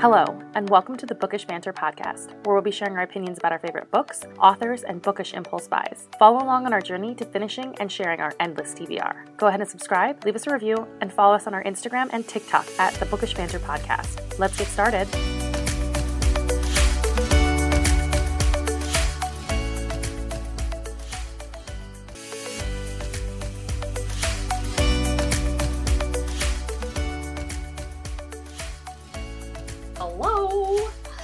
Hello, and welcome to the Bookish Banter podcast, where we'll be sharing our opinions about our favorite books, authors, and bookish impulse buys. Follow along on our journey to finishing and sharing our endless TBR. Go ahead and subscribe, leave us a review, and follow us on our Instagram and TikTok at the Bookish Banter podcast. Let's get started.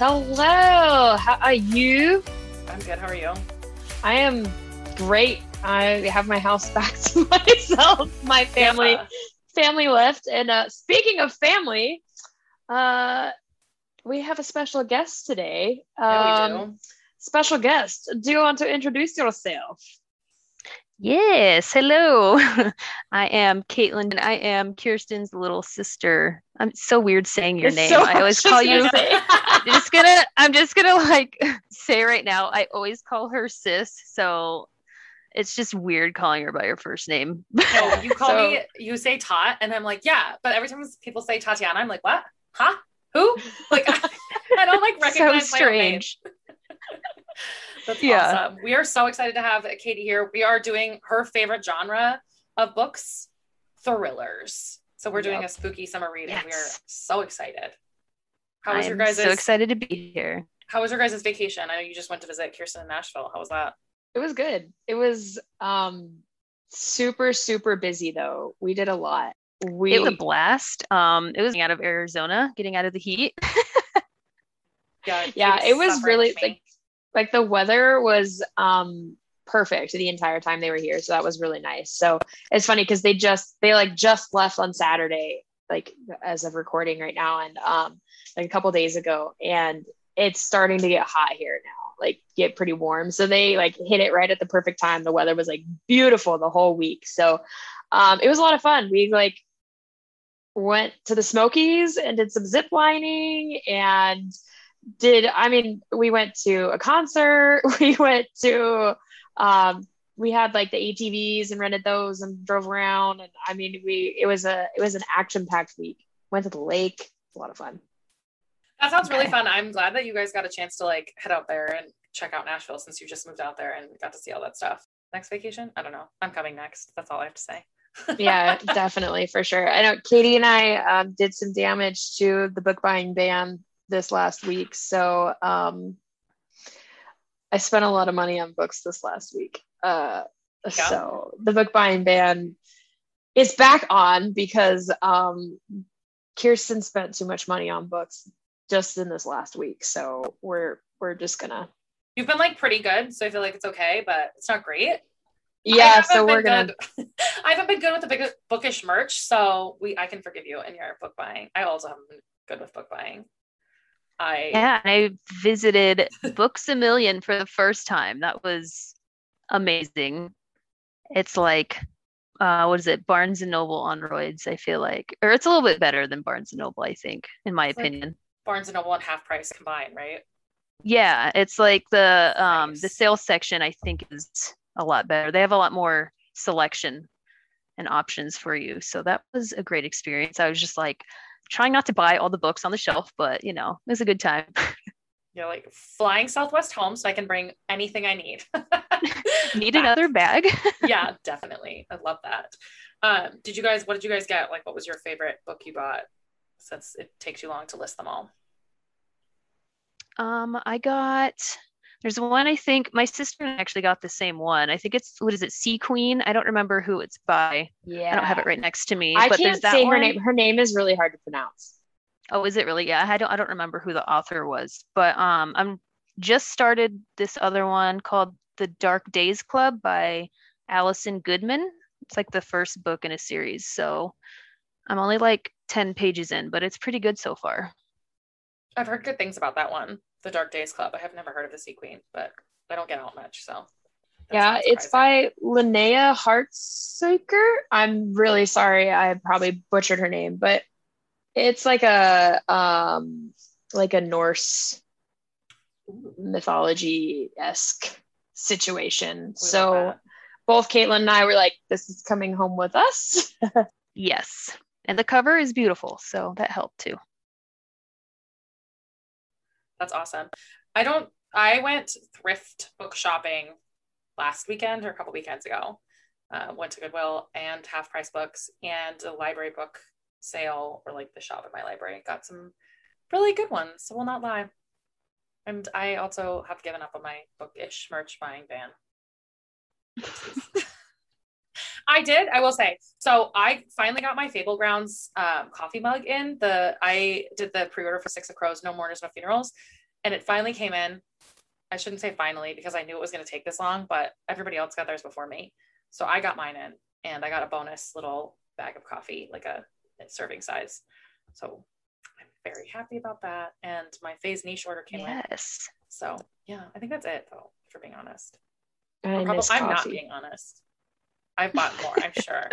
Hello. How are you? I'm good. How are you? I am great. I have my house back to myself. My family, Yeah. family left. And uh, speaking of family, uh, we have a special guest today. Yeah, we Um, do. Special guest. Do you want to introduce yourself? Yes, hello. I am Caitlin and I am Kearsten's little sister. I'm so weird saying your It's name. so- I always call you. I'm just gonna I'm just gonna like say right now, I always call her sis, so it's just weird calling her by her first name. No, you call So- me, you say Tot, and I'm like, yeah. But every time people say Tatyana, I'm like, what? Huh? Who? Like, I, I don't like so recognize my name. Strange. That's Yeah. awesome. We are so excited to have Katie here. We are doing her favorite genre of books, thrillers. So we're doing Yep. a spooky summer read, and we are so excited. How was your I'm guys' so excited to be here. How was your guys' vacation? I know you just went to visit Kearsten in Nashville. How was that? It was good. It was um, super, super busy though. We did a lot. We It was a blast. Um, it was getting out of Arizona, getting out of the heat. Yeah, Yeah, Katie's it was really like like the weather was um perfect the entire time they were here. So that was really nice. So it's funny because they just they like just left on saturday like as of recording right now and um like a couple days ago. And it's starting to get hot here now like get pretty warm. So they like hit it right at the perfect time. The weather was like beautiful the whole week. So um it was a lot of fun. We like went to the smokies and did some zip lining and did I mean we went to a concert, we went to um we had like the ATVs and rented those and drove around and I mean we it was a it was an action packed week. Went to the lake. It was a lot of fun. That sounds really fun. I'm glad that you guys got a chance to like head out there and check out Nashville since you just moved out there and got to see all that stuff. Next vacation? I don't know. I'm coming next. That's all I have to say. Yeah, definitely for sure. I know Katie and I um, did some damage to the book buying ban this last week. So um I spent a lot of money on books this last week. Uh Yeah. so the book buying ban is back on because um Kearsten spent too much money on books just in this last week. So we're we're just gonna You've been like pretty good, so I feel like it's okay, but it's not great. Yeah, so we're gonna I haven't been good with the big bookish merch, so we I can forgive you in your book buying. I also haven't been good with book buying. I Yeah, and I visited Books a Million for the first time. That was amazing. It's like, uh, what is it? Barnes and Noble on roids, I feel like. Or it's a little bit better than Barnes and Noble, I think, in my It's like- opinion. Barnes and Noble and half price combined, right? Yeah, it's like the um the Nice. sales section I think is a lot better. They have a lot more selection and options for you. So that was a great experience. I was just like trying not to buy all the books on the shelf, but you know, it was a good time. You're like flying Southwest home so I can bring anything I need. Need Back. another bag? yeah, definitely. I love that. Um, did you guys, what did you guys get? Like, what was your favorite book you bought? Since it takes you long to list them all. Um, I got there's one I think my sister actually got the same one. I think it's what is it, Sea Queen? I don't remember who it's by. yeah. I don't have it right next to me. I but can't there's that say her one. name. Her name is really hard to pronounce. Oh, is it really? Yeah, I don't I don't remember who the author was, but um I'm just started this other one called The Dark Days Club by Alison Goodman. It's like the first book in a series, so I'm only like 10 pages in, but it's pretty good so far. I've heard good things about that one, The Dark Days Club. I have never heard of the Sea Queen, but I don't get out much, so. that's yeah, it's by Linnea Hartsuyker. I'm really sorry. I probably butchered her name, but it's like a um like a Norse mythology esque situation. We so that. both Caitlin and I were like, "This is coming home with us." Yes. And the cover is beautiful, so that helped too. That's awesome. I don't. I went thrift book shopping last weekend or a couple weekends ago. Uh, went to Goodwill and Half Price Books and a library book sale or like the shop at my library. Got some really good ones. So will not lie. And I also have given up on my bookish merch buying ban. I did. I will say. So I finally got my Fable Grounds um, coffee mug in. The I did the pre-order for Six of Crows, No Mourners, No Funerals, and it finally came in. I shouldn't say finally because I knew it was going to take this long, but everybody else got theirs before me. So I got mine in, and I got a bonus little bag of coffee, like a serving size. So I'm very happy about that. And my Faye's Niche order came yes. in. Yes. So yeah, I think that's it though, for being honest. I I'm not being honest. I've bought more, I'm sure.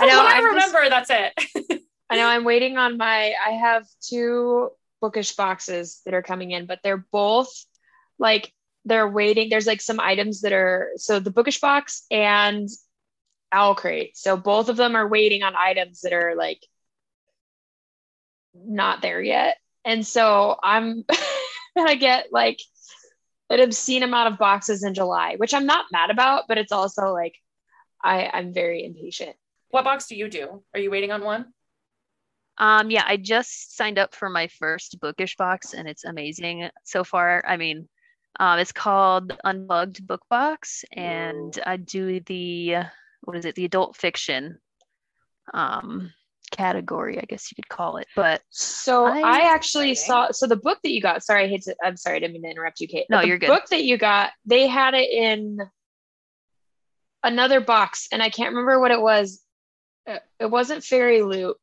I know. I remember. Just, that's it. I know. I'm waiting on my. I have two bookish boxes that are coming in, but they're both like they're waiting. There's like some items that are so the bookish box and OwlCrate. So both of them are waiting on items that are like not there yet. And so I'm gonna get like an obscene amount of boxes in July, which I'm not mad about, but it's also like I, I'm very impatient. What box do you do? Are you waiting on one? Um, yeah, I just signed up for my first bookish box and it's amazing so far. I mean, um, it's called Unplugged Book Box, and I do the what is it? The adult fiction um category, I guess you could call it. But so I, I actually saw so the book that you got. Sorry, I hate to. I'm sorry, I didn't mean to interrupt you, Kate. No, you're good. Book that you got, they had it in another box, and I can't remember what it was. Uh, it wasn't FairyLoot.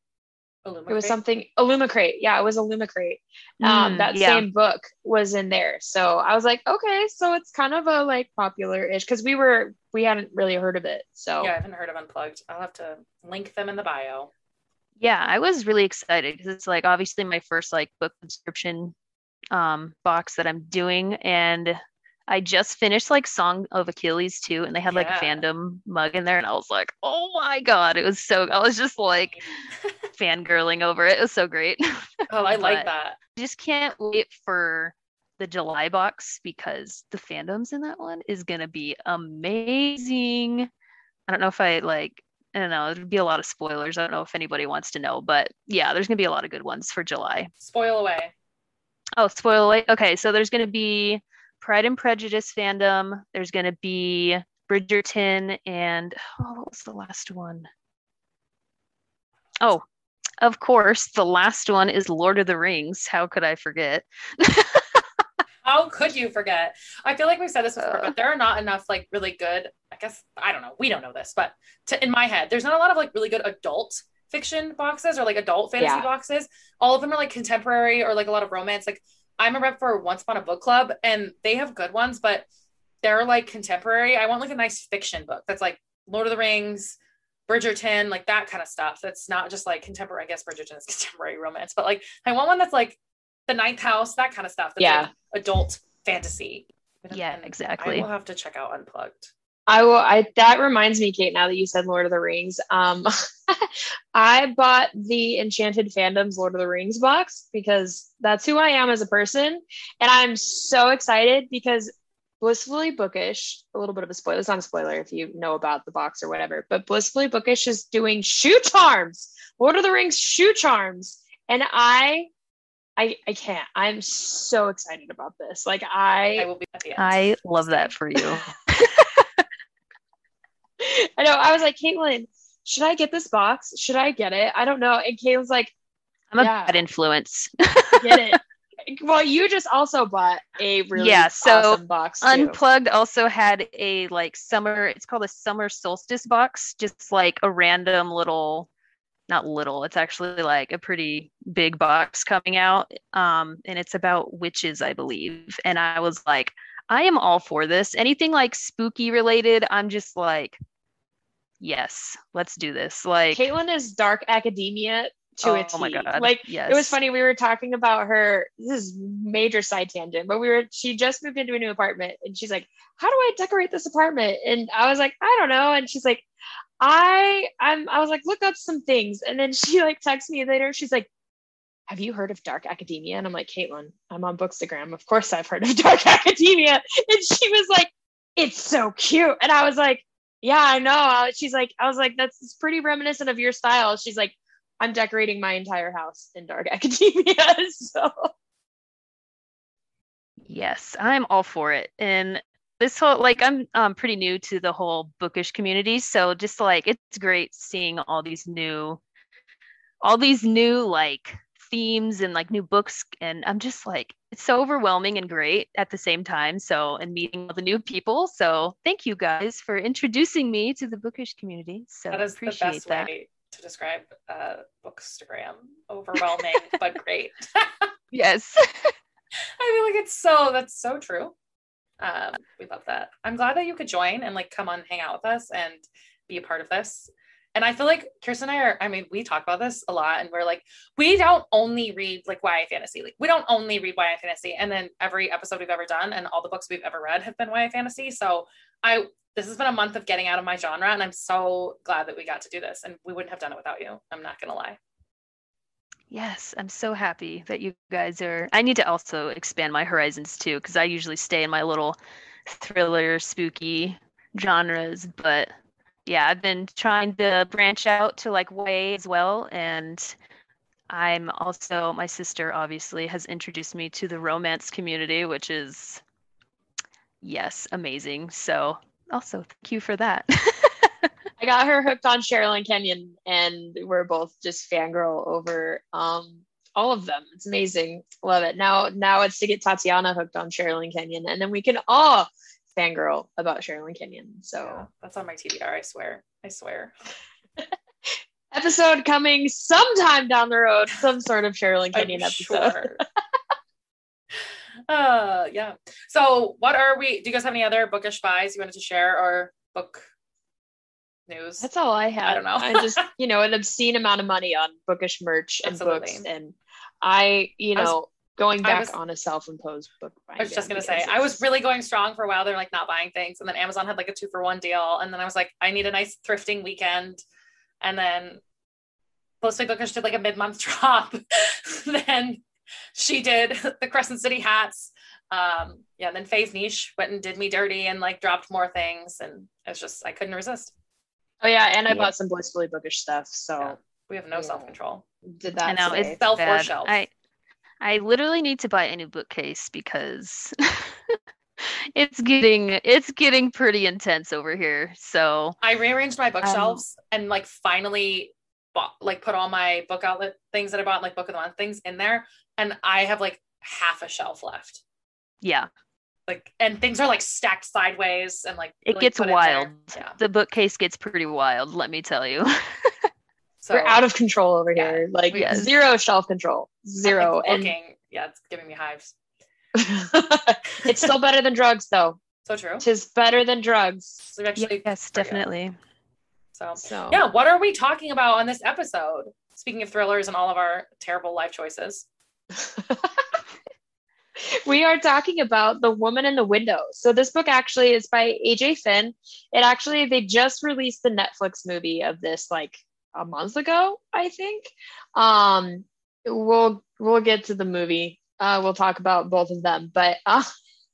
It was something Illumicrate. Yeah, it was Illumicrate. Um, mm, that yeah. same book was in there. So I was like, okay, so it's kind of a like popular ish because we were we hadn't really heard of it. So yeah, I haven't heard of Unplugged. I'll have to link them in the bio yeah i was really excited because it's like obviously my first like book subscription um box that i'm doing and i just finished like song of achilles too and they had like yeah. a fandom mug in there and i was like oh my god it was so i was just like fangirling over it it was so great. Oh i like that. I just can't wait for the july box because the fandoms in that one is going to be amazing. I don't know if i like I don't know. There'd be a lot of spoilers. I don't know if anybody wants to know, but yeah, there's gonna be a lot of good ones for July. Spoil away. Oh, spoil away. Okay, so there's gonna be Pride and Prejudice fandom. There's gonna be Bridgerton and oh, what was the last one? Oh, of course, the last one is Lord of the Rings. How could I forget? How could you forget? I feel like we've said this before, but there are not enough like really good. I guess I don't know. We don't know this, but to, in my head, there's not a lot of like really good adult fiction boxes or like adult fantasy yeah. boxes. All of them are like contemporary or like a lot of romance. Like I'm a rep for Once Upon a Book Club, and they have good ones, but they're like contemporary. I want like a nice fiction book that's like Lord of the Rings, Bridgerton, like that kind of stuff. That's not just like contemporary. I guess Bridgerton is contemporary romance, but like I want one that's like the ninth house, that kind of stuff. That's yeah. Like adult fantasy. Yeah, exactly. I will have to check out Unplugged. I will. I that reminds me, Kate. Now that you said Lord of the Rings, um, I bought the Enchanted Fandoms Lord of the Rings box because that's who I am as a person, and I'm so excited because Blissfully Bookish. A little bit of a spoiler. It's not a spoiler if you know about the box or whatever. But Blissfully Bookish is doing shoe charms, Lord of the Rings shoe charms, and I I, I can't. I'm so excited about this. Like I, I will be at the end. I love that for you. I know. I was like, Caitlin, should I get this box? Should I get it? I don't know. And Caitlin's like, I'm a bad influence. get it. Well, you just also bought a really yeah, so awesome box. Too. Unplugged also had a like summer. It's called a summer solstice box, just like a random little not little it's actually like a pretty big box coming out um and it's about witches i believe and i was like i am all for this anything like spooky related i'm just like yes let's do this like caitlin is dark academia to oh, a T. my god like yes. it was funny we were talking about her this is major side tangent but we were she just moved into a new apartment and she's like how do i decorate this apartment and i was like i don't know and she's like I I'm I was like, look up some things. And then she like texts me later. She's like, have you heard of Dark Academia? And I'm like, Caitlin, I'm on Bookstagram. Of course I've heard of Dark Academia. And she was like, it's so cute. And I was like, yeah, I know. She's like, I was like, that's pretty reminiscent of your style. She's like, I'm decorating my entire house in Dark Academia. so yes, I'm all for it. And this whole like I'm um pretty new to the whole bookish community, so just like it's great seeing all these new all these new like themes and like new books and i'm just like it's so overwhelming and great at the same time so and meeting all the new people so thank you guys for introducing me to the bookish community so that is appreciate the best that. way to describe uh bookstagram. Overwhelming but great. Yes. I feel like it's so that's so true um we love that i'm glad that you could join and like come on hang out with us and be a part of this and I feel like Kearsten and I are, I mean, we talk about this a lot and we're like, we don't only read like YA fantasy. Like we don't only read YA fantasy. And then every episode we've ever done and all the books we've ever read have been YA fantasy. So I this has been a month of getting out of my genre and I'm so glad that we got to do this. And we wouldn't have done it without you. I'm not gonna lie. Yes, I'm so happy that you guys are. I need to also expand my horizons too, because I usually stay in my little thriller, spooky genres, but yeah, I've been trying to branch out to like way as well. And I'm also, my sister obviously has introduced me to the romance community, which is, yes, amazing. So also thank you for that. I got her hooked on Sherilyn Kenyon, and we're both just fangirl over um, all of them. It's amazing. Love it. Now, now it's to get Tatyana hooked on Sherilyn Kenyon, and then we can all fangirl about Sherilyn Kenyon. So yeah, that's on my TBR. I swear. I swear. episode coming sometime down the road. Some sort of Sherilyn Kenyon episode. Sure. uh, yeah. So, what are we? Do you guys have any other bookish buys you wanted to share or book news? That's all I have. I don't know. I just, you know, an obscene amount of money on bookish merch and Absolutely. books, and I, you know, going back was, on a self-imposed book I was just gonna say I was really going strong for a while. They're like not buying things, and then Amazon had like a two for one deal, and then I was like, I need a nice thrifting weekend, and then Post Bookish did like a mid month drop. then she did the Crescent City hats. Um, yeah, and then Faye's niche went and did me dirty and like dropped more things, and it's just I couldn't resist. Oh yeah, and I yeah. bought some blissfully bookish stuff. So yeah. we have no yeah. self control. Did that? I know it's self bad. or shelf. I I literally need to buy a new bookcase because it's getting it's getting pretty intense over here. So I rearranged my bookshelves um, and like finally bought like put all my book outlet things that I bought, like book of the month things in there. And I have like half a shelf left. Yeah. Like and things are like stacked sideways and like it gets wild. Yeah. The bookcase gets pretty wild, let me tell you. So we're out of control over yeah, here. Like yes. zero shelf control. Zero. And yeah, it's giving me hives. it's still better than drugs though. So true. Tis better than drugs. So actually yes, definitely. So, so yeah, what are we talking about on this episode? Speaking of thrillers and all of our terrible life choices. we are talking about The Woman in the Window. So this book actually is by AJ Finn. It actually they just released the Netflix movie of this like a month ago, I think. Um, we'll we'll get to the movie. Uh, we'll talk about both of them, but uh,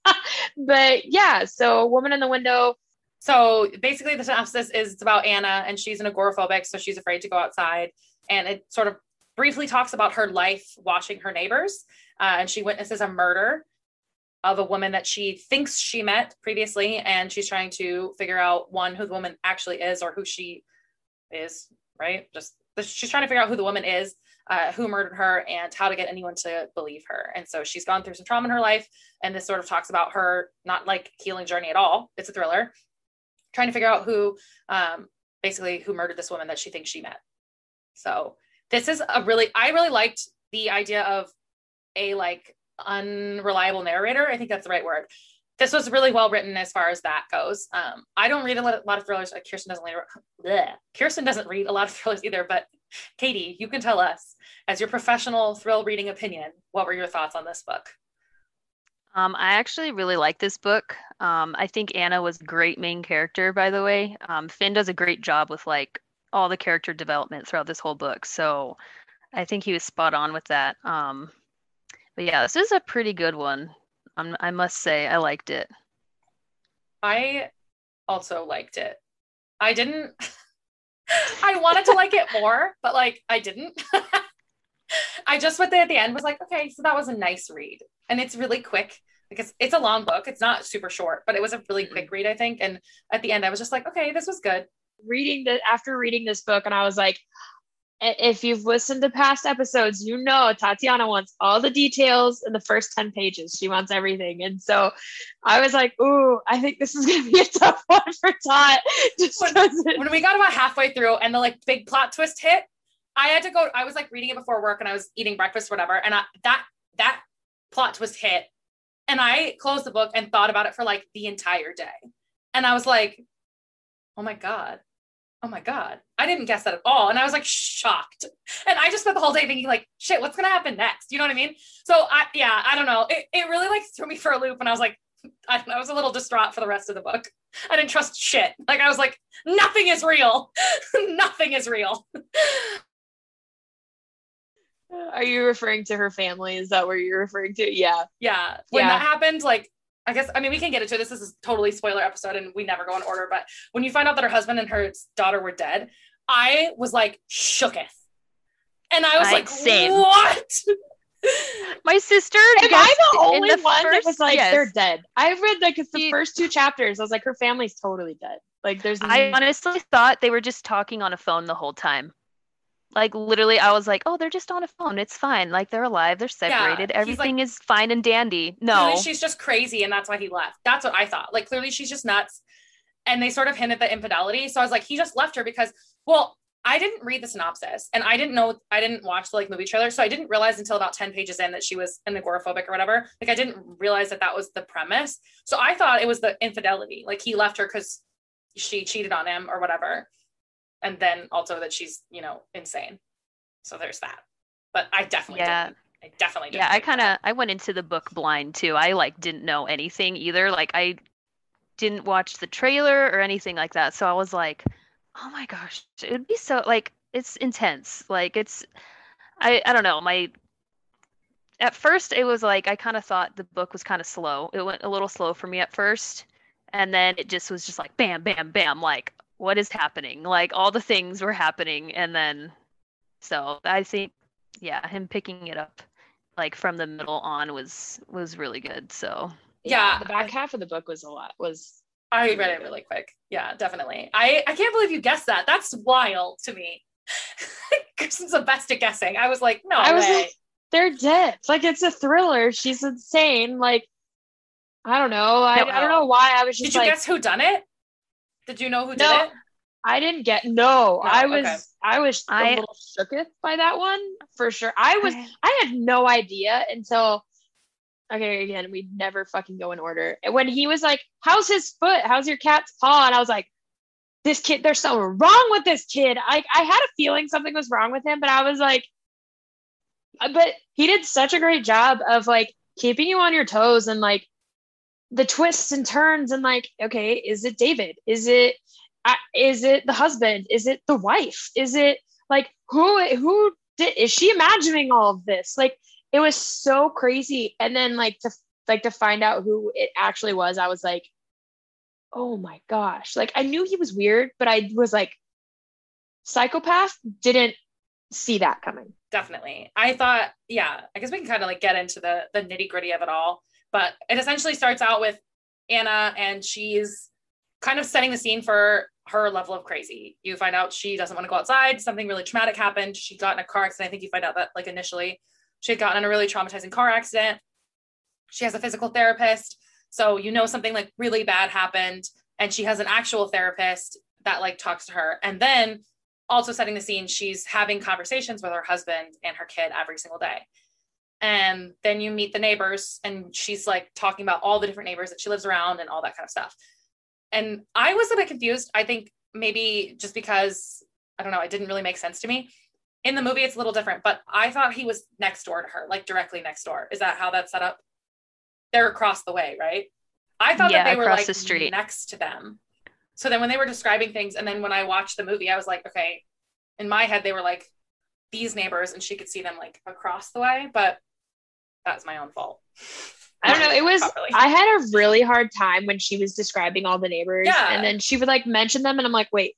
but yeah. So, woman in the window. So basically, the synopsis is it's about Anna, and she's an agoraphobic, so she's afraid to go outside. And it sort of briefly talks about her life watching her neighbors, uh, and she witnesses a murder of a woman that she thinks she met previously, and she's trying to figure out one who the woman actually is or who she is right? Just she's trying to figure out who the woman is, uh, who murdered her, and how to get anyone to believe her. And so she's gone through some trauma in her life, and this sort of talks about her not like healing journey at all. It's a thriller, trying to figure out who, um, basically, who murdered this woman that she thinks she met. So this is a really, I really liked the idea of a like unreliable narrator. I think that's the right word this was really well written as far as that goes. Um, I don't read a lot, of thrillers. Uh, Kearsten doesn't read. Kearsten doesn't read a lot of thrillers either. But Katie, you can tell us, as your professional thrill reading opinion, what were your thoughts on this book? Um, I actually really like this book. Um, I think Anna was a great main character, by the way. Um, Finn does a great job with like all the character development throughout this whole book. So I think he was spot on with that. Um, but yeah, this is a pretty good one. I'm, I must say, I liked it. I also liked it. I didn't. I wanted to like it more, but like I didn't. I just went there at the end was like, okay, so that was a nice read, and it's really quick because it's a long book. It's not super short, but it was a really quick read, I think. And at the end, I was just like, okay, this was good. Reading the after reading this book, and I was like, if you've listened to past episodes, you know Tatyana wants all the details in the first 10 pages. She wants everything. And so I was like, ooh, I think this is going to be a tough one for Tot. Just when, when we got about halfway through and the like big plot twist hit, I had to go, I was like reading it before work and I was eating breakfast, whatever. And I, that, that plot twist hit. And I closed the book and thought about it for like the entire day. And I was like, oh my God, oh my god. I didn't guess that at all. And i was like shocked. And i just spent the whole day thinking like shit what's gonna happen next? You know what i mean? So i yeah i don't know. It, it really like threw me for a loop. And i was like I, I was a little distraught for the rest of the book. I didn't trust shit. Like i was like nothing is real. Nothing is real. Are you referring to her family? Is that where you're referring to? Yeah. Yeah. When yeah. that happened like I guess I mean we can get into this. This is a totally spoiler episode and we never go in order. But when you find out that her husband and her daughter were dead, I was like shooketh. And I was I, like, same. what? My sister. Am I the only the one first, that was like, yes. they're dead? I read like the first two chapters. I was like, her family's totally dead. Like, there's. I honestly thought they were just talking on a phone the whole time. Like literally, I was like, "Oh, they're just on a phone. It's fine. Like they're alive. They're separated. Yeah, Everything like, is fine and dandy." No, she's just crazy, and that's why he left. That's what I thought. Like clearly, she's just nuts. And they sort of hinted the infidelity. So I was like, he just left her because, well, I didn't read the synopsis, and I didn't know. I didn't watch the like movie trailer, so I didn't realize until about ten pages in that she was an agoraphobic or whatever. Like I didn't realize that that was the premise. So I thought it was the infidelity. Like he left her because she cheated on him or whatever and then also that she's you know insane. So there's that. But i definitely yeah. didn't. i definitely yeah i kind of i went into the book blind too. I like didn't know anything either. Like i didn't watch the trailer or anything like that. So i was like oh my gosh it would be so like it's intense. Like it's i i don't know. My at first it was like i kind of thought the book was kind of slow. It went a little slow for me at first and then it just was just like bam bam bam like what is happening? Like all the things were happening, and then so I think yeah, him picking it up like from the middle on was was really good. So yeah, the back half of the book was a lot was I read it really quick. Yeah, definitely. I I can't believe you guessed that. That's wild to me. Kristen's the best at guessing. I was like, no I was way. Like, they're dead. Like it's a thriller. She's insane. Like I don't know. I, I don't know why I was just. Did you like, guess who done it? Did you know who no, did it? I didn't get no. no I was okay. I was a I, little shooketh by that one for sure. I was I had no idea until okay again we never fucking go in order. And when he was like, "How's his foot? How's your cat's paw?" and I was like, "This kid, there's something wrong with this kid." I I had a feeling something was wrong with him, but I was like, but he did such a great job of like keeping you on your toes and like the twists and turns and like okay is it david? Is it uh, is it the husband? Is it the wife? Is it like who who did is she imagining all of this? Like it was so crazy. And then like to like to find out who it actually was i was like oh my gosh. Like i knew he was weird but i was like psychopath didn't see that coming. Definitely. I thought yeah i guess we can kind of like get into the the nitty gritty of it all but it essentially starts out with Anna and she's kind of setting the scene for her level of crazy. You find out she doesn't want to go outside. Something really traumatic happened. She got in a car accident. I think you find out that like initially she had gotten in a really traumatizing car accident. She has a physical therapist. So you know something like really bad happened. And she has an actual therapist that like talks to her. And then also setting the scene, she's having conversations with her husband and her kid every single day and then you meet the neighbors and she's like talking about all the different neighbors that she lives around and all that kind of stuff. And i was a bit confused i think maybe just because i don't know it didn't really make sense to me. In the movie it's a little different but i thought he was next door to her like directly next door. Is that how that's set up? They're across the way right? I thought yeah, that they were like the street. next to them. So then when they were describing things and then when i watched the movie i was like okay in my head they were like these neighbors and she could see them like across the way, but that's my own fault. I don't know. It was Properly. I had a really hard time when she was describing all the neighbors. Yeah. And then she would like mention them and I'm like, wait,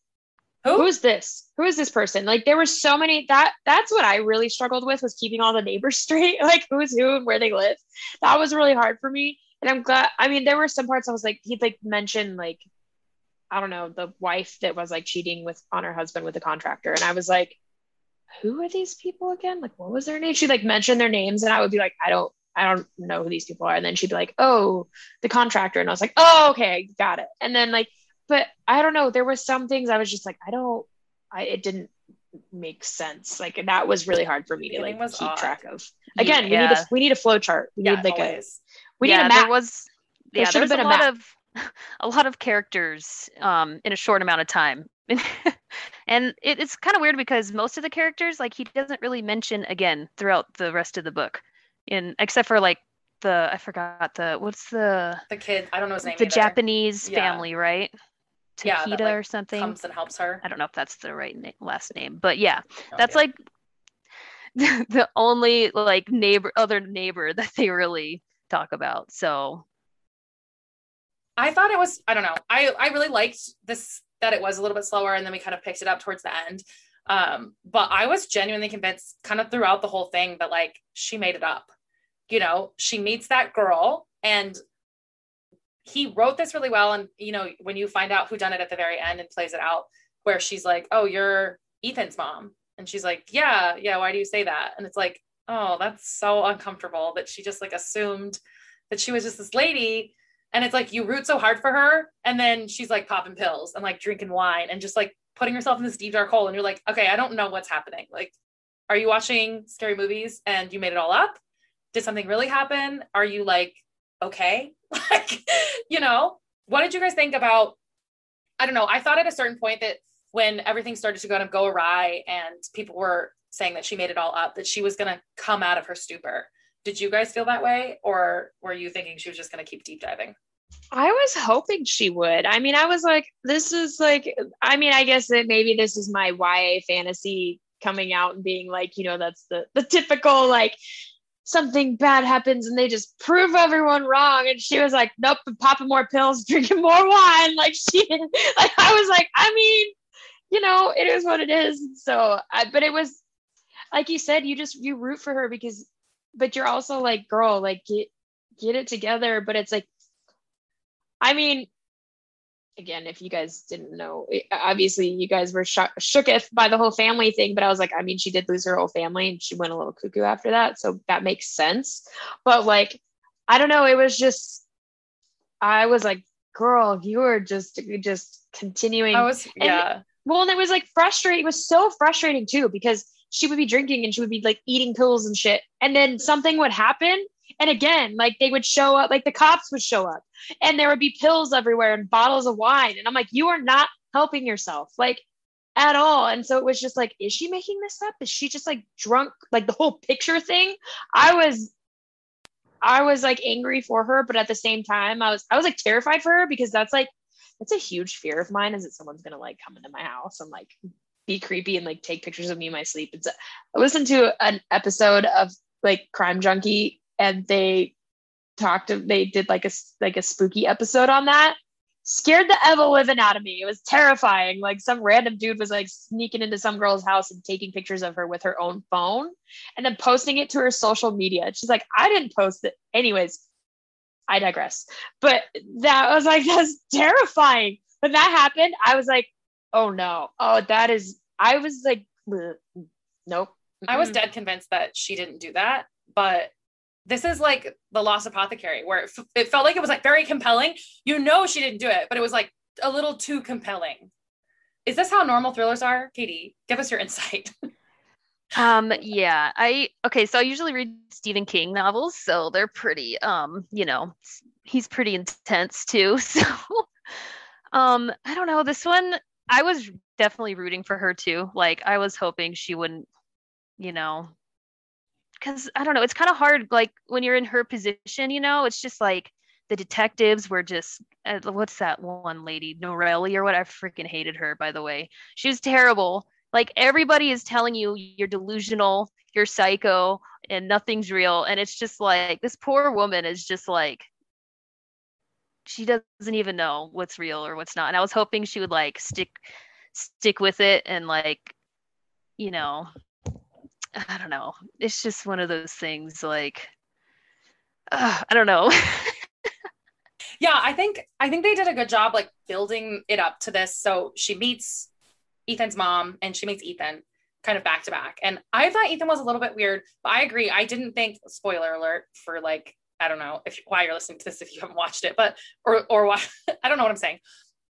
who? who is this? Who is this person? Like there were so many that that's what I really struggled with was keeping all the neighbors straight, like who's who and where they live. That was really hard for me. And I'm glad I mean there were some parts I was like he'd like mention like I don't know, the wife that was like cheating with on her husband with a contractor. And I was like, who are these people again? Like, what was their name? She like mentioned their names, and I would be like, I don't, I don't know who these people are. And then she'd be like, oh, the contractor. And I was like, oh, okay, got it. And then like, but I don't know. There were some things I was just like, I don't, I, it didn't make sense. Like that was really hard for me to like keep odd. track of. Again, yeah. we need a, we need a flow chart. We yeah, need like always. a, we yeah, need a map. There was, yeah, there should have been a, a lot map. of, a lot of characters um, in a short amount of time. and it, it's kind of weird because most of the characters, like he doesn't really mention again throughout the rest of the book, in except for like the I forgot the what's the the kid I don't know his name the either. Japanese yeah. family right Takeda yeah, that, like, or something comes and helps her. I don't know if that's the right na- last name, but yeah, oh, that's yeah. like the only like neighbor other neighbor that they really talk about. So I thought it was I don't know. I I really liked this that it was a little bit slower and then we kind of picked it up towards the end. Um, but I was genuinely convinced kind of throughout the whole thing that like she made it up. You know, she meets that girl and he wrote this really well. And you know, when you find out who done it at the very end and plays it out, where she's like, Oh, you're Ethan's mom. And she's like, Yeah, yeah, why do you say that? And it's like, oh, that's so uncomfortable that she just like assumed that she was just this lady and it's like you root so hard for her, and then she's like popping pills and like drinking wine and just like putting herself in this deep dark hole. And you're like, okay, I don't know what's happening. Like, are you watching scary movies and you made it all up? Did something really happen? Are you like okay? like, you know, what did you guys think about? I don't know. I thought at a certain point that when everything started to kind of go awry and people were saying that she made it all up, that she was going to come out of her stupor. Did you guys feel that way, or were you thinking she was just going to keep deep diving? I was hoping she would. I mean, I was like, this is like, I mean, I guess that maybe this is my YA fantasy coming out and being like, you know, that's the the typical like something bad happens and they just prove everyone wrong. And she was like, nope, popping more pills, drinking more wine. Like she, like I was like, I mean, you know, it is what it is. So, I, but it was like you said, you just you root for her because, but you're also like, girl, like get get it together. But it's like I mean, again, if you guys didn't know, obviously you guys were sh- shooketh by the whole family thing, but I was like, I mean, she did lose her whole family and she went a little cuckoo after that. So that makes sense. But like, I don't know. It was just, I was like, girl, you were just, just continuing. I was, yeah. Well, and it was like frustrating. It was so frustrating too, because she would be drinking and she would be like eating pills and shit. And then something would happen and again, like they would show up, like the cops would show up and there would be pills everywhere and bottles of wine. And I'm like, you are not helping yourself, like at all. And so it was just like, is she making this up? Is she just like drunk? Like the whole picture thing. I was, I was like angry for her, but at the same time, I was, I was like terrified for her because that's like, that's a huge fear of mine is that someone's gonna like come into my house and like be creepy and like take pictures of me in my sleep. It's a, I listened to an episode of like Crime Junkie and they talked they did like a like a spooky episode on that. Scared the ever living out of me. It was terrifying. Like some random dude was like sneaking into some girl's house and taking pictures of her with her own phone and then posting it to her social media. She's like i didn't post it. Anyways i digress. But that was like that's terrifying. When that happened i was like oh no. Oh that is i was like nope. I was dead convinced that she didn't do that but this is like the lost apothecary where it, f- it felt like it was like very compelling. You know she didn't do it but it was like a little too compelling. Is this how normal thrillers are katie? Give us your insight. Um yeah i okay so i usually read stephen king novels so they're pretty um you know he's pretty intense too so um i don't know this one i was definitely rooting for her too like i was hoping she wouldn't you know because I don't know, it's kind of hard. Like when you're in her position, you know, it's just like the detectives were just uh, what's that one lady Norelli or what? I freaking hated her. By the way, she was terrible. like everybody is telling you you're delusional, you're psycho, and nothing's real. And it's just like this poor woman is just like she doesn't even know what's real or what's not. And I was hoping she would like stick stick with it and like, you know, I don't know. It's just one of those things like uh, I don't know. yeah, I think I think they did a good job like building it up to this. So she meets Ethan's mom and she meets Ethan kind of back to back. And I thought Ethan was a little bit weird, but I agree. I didn't think spoiler alert for like I don't know if why you're listening to this if you haven't watched it, but or or why I don't know what I'm saying.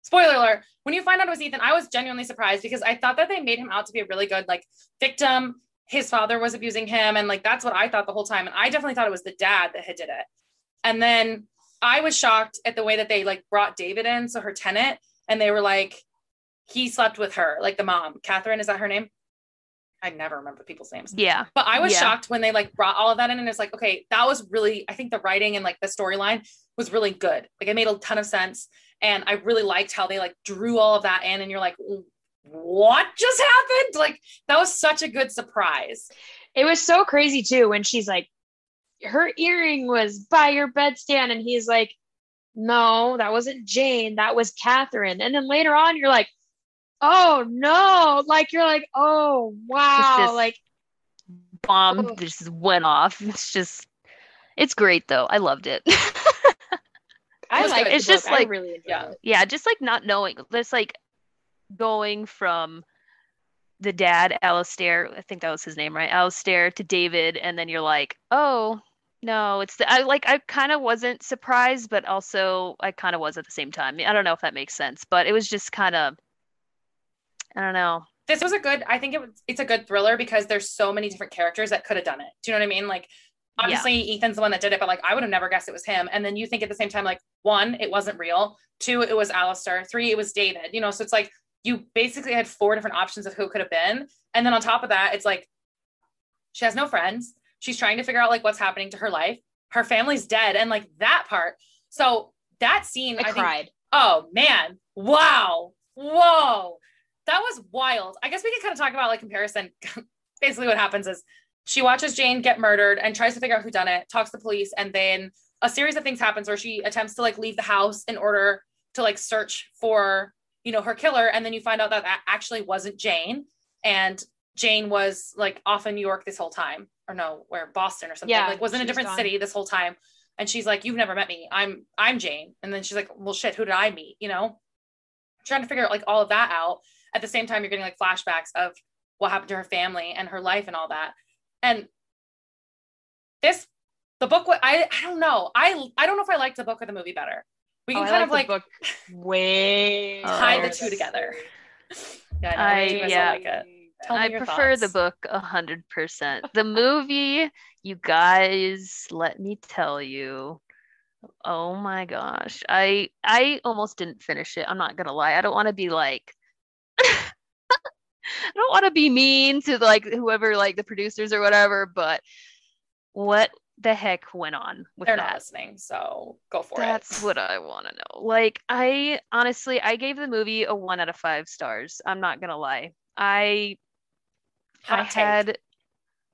Spoiler alert, when you find out it was Ethan, I was genuinely surprised because I thought that they made him out to be a really good like victim. His father was abusing him and like that's what I thought the whole time and I definitely thought it was the dad that had did it. And then I was shocked at the way that they like brought David in, so her tenant, and they were like he slept with her, like the mom. Catherine, is that her name? I never remember people's names. Yeah. But I was yeah. shocked when they like brought all of that in and it's like, okay, that was really, I think the writing and like the storyline was really good. Like it made a ton of sense. And I really liked how they like drew all of that in and you're like, what just happened? Like that was such a good surprise. It was so crazy too when she's like, her earring was by your bedstand. And he's like, no, that wasn't Jane. That was Catherine. And then later on, you're like, oh no like you're like oh wow like bomb oh. Ugh. just went off it's just it's great though i loved it i like good. It's just book. I like- really yeah. it. yeah just like not knowing just like going from the dad Alistair, I think that was his name, right? Alistair to David, and then you're like, oh no, it's the I like I kind of wasn't surprised, but also I kind of was at the same time. I don't know if that makes sense, but it was just kind of I don't know. This was a good, I think it was, it's a good thriller because there's so many different characters that could have done it. Do you know what I mean? Like, obviously Ethan's the one that did it, but like I would have never guessed it was him. And then you think at the same time, like, one, it wasn't real. Two, it was Alistair. Three, it was David. You know, so it's like you basically had four different options of who could have been. And then on top of that, it's like she has no friends. She's trying to figure out like what's happening to her life. Her family's dead, and like that part. So that scene, I, I, think, cried. oh man, wow, whoa, that was wild. I guess we could kind of talk about like comparison. Basically, what happens is she watches Jane get murdered and tries to figure out who done it, talks to the police, and then a series of things happens where she attempts to like leave the house in order to like search for you know her killer, and then you find out that that actually wasn't Jane, and Jane was like off in New York this whole time, or no, where Boston or something, Yeah, like was in a different gone. city this whole time. And she's like, "You've never met me. I'm I'm Jane." And then she's like, "Well, shit, who did I meet?" You know, trying to figure out like all of that out. At the same time, you're getting like flashbacks of what happened to her family and her life and all that. And this, the book i I don't know. I I don't know if I liked the book or the movie better. We Oh, can I kind of like book way tie Oh, the two together. Yeah, I, I- you guys don't yeah. like it. Tell me I your prefer the book a hundred percent. The movie, you guys, let me tell you. Oh my gosh. I I almost didn't finish it. I'm not gonna lie. I don't want to be like I don't want to be mean to like whoever like the producers or whatever, but what the heck went on with They're not listening, so go for That's it. That's what I want to know. Like, I honestly, I gave the movie a one out of five stars. I'm not gonna lie. I Hot I take. had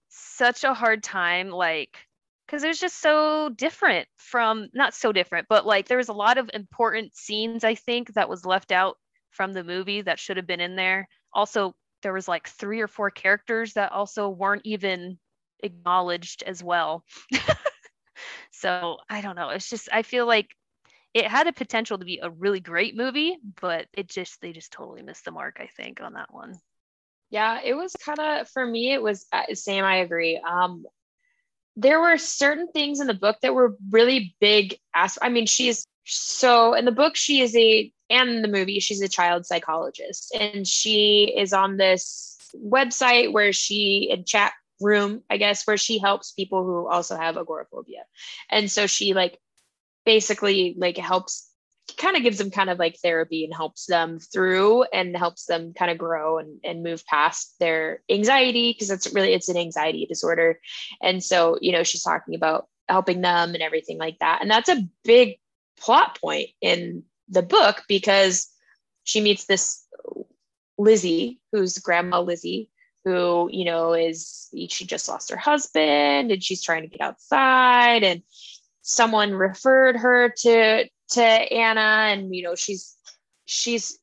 such a hard time, like, because it was just so different from not so different, but like there was a lot of important scenes I think that was left out from the movie that should have been in there. Also, there was like three or four characters that also weren't even acknowledged as well. so I don't know. It's just I feel like it had a potential to be a really great movie, but it just they just totally missed the mark. I think on that one. Yeah, it was kind of for me. It was uh, same. I agree. Um, there were certain things in the book that were really big. As I mean, she's so in the book she is a and the movie she's a child psychologist, and she is on this website where she in chat room, I guess, where she helps people who also have agoraphobia, and so she like basically like helps kind of gives them kind of like therapy and helps them through and helps them kind of grow and, and move past their anxiety because it's really it's an anxiety disorder. And so you know she's talking about helping them and everything like that. And that's a big plot point in the book because she meets this Lizzie, who's grandma Lizzie, who, you know, is she just lost her husband and she's trying to get outside and someone referred her to to Anna and you know she's she's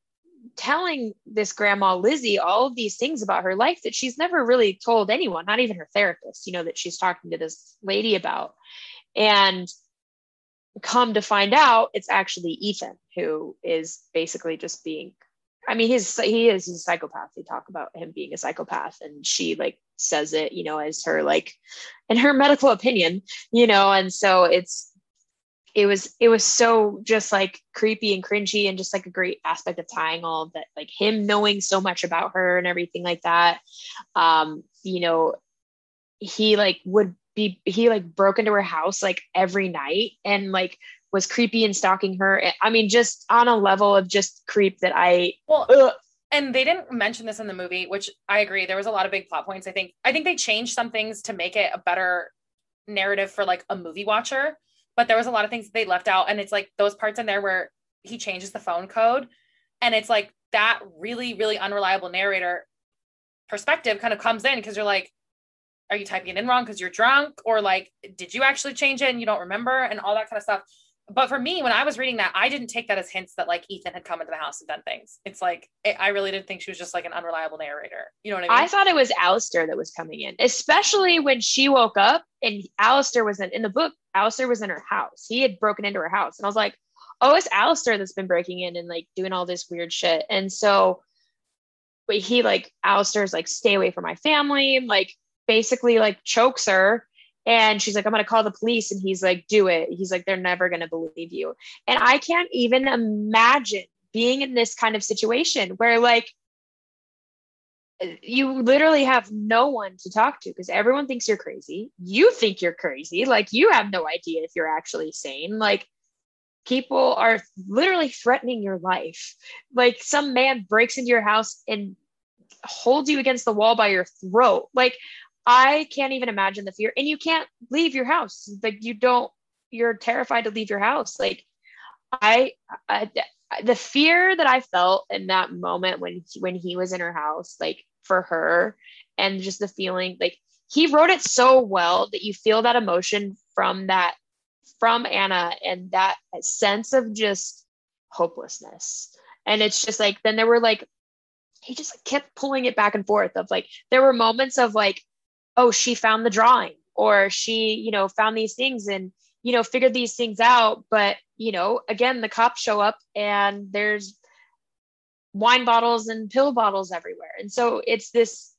telling this grandma Lizzie all of these things about her life that she's never really told anyone, not even her therapist, you know, that she's talking to this lady about. And come to find out, it's actually Ethan who is basically just being I mean, he's he is a psychopath. They talk about him being a psychopath, and she like says it, you know, as her like, in her medical opinion, you know, and so it's it was it was so just like creepy and cringy and just like a great aspect of tying all of that like him knowing so much about her and everything like that um you know he like would be he like broke into her house like every night and like was creepy and stalking her i mean just on a level of just creep that i well ugh. and they didn't mention this in the movie which i agree there was a lot of big plot points i think i think they changed some things to make it a better narrative for like a movie watcher but there was a lot of things they left out and it's like those parts in there where he changes the phone code and it's like that really really unreliable narrator perspective kind of comes in because you're like are you typing it in wrong because you're drunk? Or like did you actually change it and you don't remember? And all that kind of stuff. But for me when i was reading that i didn't take that as hints that like ethan had come into the house and done things. It's like it, i really didn't think she was just like an unreliable narrator. You know what i mean? I thought it was Alistair that was coming in especially when she woke up and Alistair was in, in the book Alistair was in her house. He had broken into her house. And I was like, oh, it's Alistair that's been breaking in and like doing all this weird shit. And so but he like Alistair's like, stay away from my family, like basically like chokes her. And she's like, I'm gonna call the police. And he's like, do it. He's like, they're never gonna believe you. And I can't even imagine being in this kind of situation where like you literally have no one to talk to because everyone thinks you're crazy. You think you're crazy. Like you have no idea if you're actually sane. Like people are literally threatening your life. Like some man breaks into your house and holds you against the wall by your throat. Like I can't even imagine the fear. And you can't leave your house. Like you don't, you're terrified to leave your house. Like I, I the fear that I felt in that moment when when he was in her house, like for her and just the feeling like he wrote it so well that you feel that emotion from that from Anna and that sense of just hopelessness. And it's just like then there were like he just kept pulling it back and forth of like there were moments of like oh she found the drawing or she you know found these things and you know figured these things out but you know again the cops show up and there's wine bottles and pill bottles everywhere. And so it's this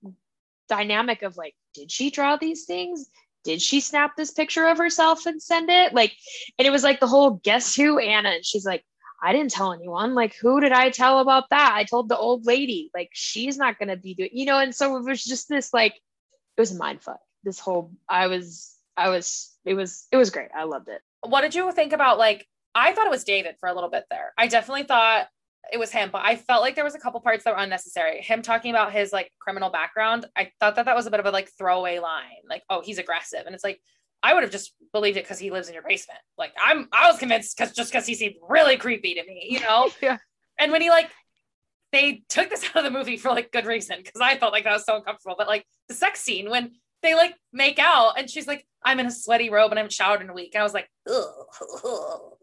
dynamic of like, did she draw these things? Did she snap this picture of herself and send it? Like, and it was like the whole guess who Anna. And she's like, I didn't tell anyone. Like, who did I tell about that? I told the old lady. Like, she's not gonna be doing, you know. And so it was just this like, it was a mind fuck. This whole, I was, I was, it was, it was great. I loved it. What did you think about like? I thought it was David for a little bit there. I definitely thought it was him, but I felt like there was a couple parts that were unnecessary. Him talking about his like criminal background, I thought that that was a bit of a like throwaway line, like, oh, he's aggressive, and it's like I would have just believed it because he lives in your basement. Like I'm, I was convinced because just because he seemed really creepy to me, you know. yeah. And when he like, they took this out of the movie for like good reason because I felt like that was so uncomfortable. But like the sex scene when they like make out and she's like, I'm in a sweaty robe and I'm showered in a week, and I was like, ugh.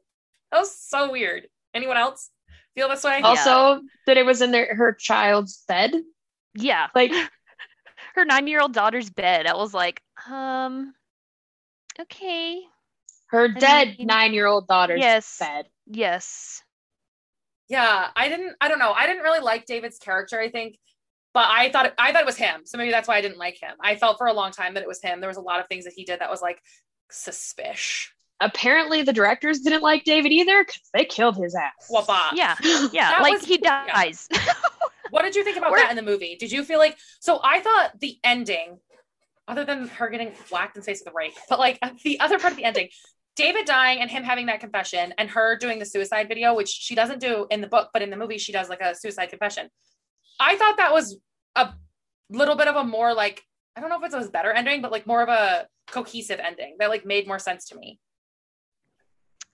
that was so weird. Anyone else? feel this way? Also, yeah. that it was in their, her child's bed. Yeah. Like her nine year old daughter's bed. I was like, um, okay. Her I dead nine year old daughter's yes, bed. Yes. Yeah, I didn't. I don't know. I didn't really like David's character. I think, but I thought I thought it was him. So maybe that's why I didn't like him. I felt for a long time that it was him. There was a lot of things that he did that was like suspicious apparently the directors didn't like David either because they killed his ass. Wapa. Yeah, yeah, that like was, he dies. Yeah. what did you think about Where? that in the movie? Did you feel like so? I thought the ending, other than her getting whacked in the face with a rake, but like the other part of the ending, David dying and him having that confession, and her doing the suicide video, which she doesn't do in the book, but in the movie she does like a suicide confession. I thought that was a little bit of a more like I don't know if it was a better ending, but like more of a cohesive ending that like made more sense to me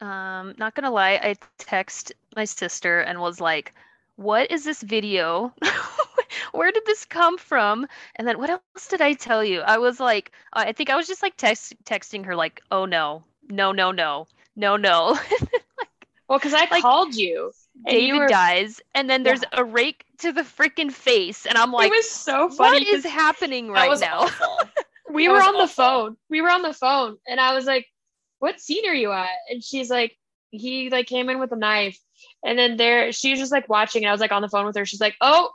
um not gonna lie i text my sister and was like what is this video where did this come from? And then what else did I tell you? I was like, I think I was just like text texting her like, oh no, no, no, no, no, no. well, because I Like, called you. and you David were- dies, and then there's a rake to the freaking face, and I'm like, it was so funny. is 'cause happening right now? we It were on the phone. We were on the phone, and I was like, "What scene are you at?" And she's like, "He like came in with a knife." And then there, she was just like watching, and I was like on the phone with her. She's like, "Oh,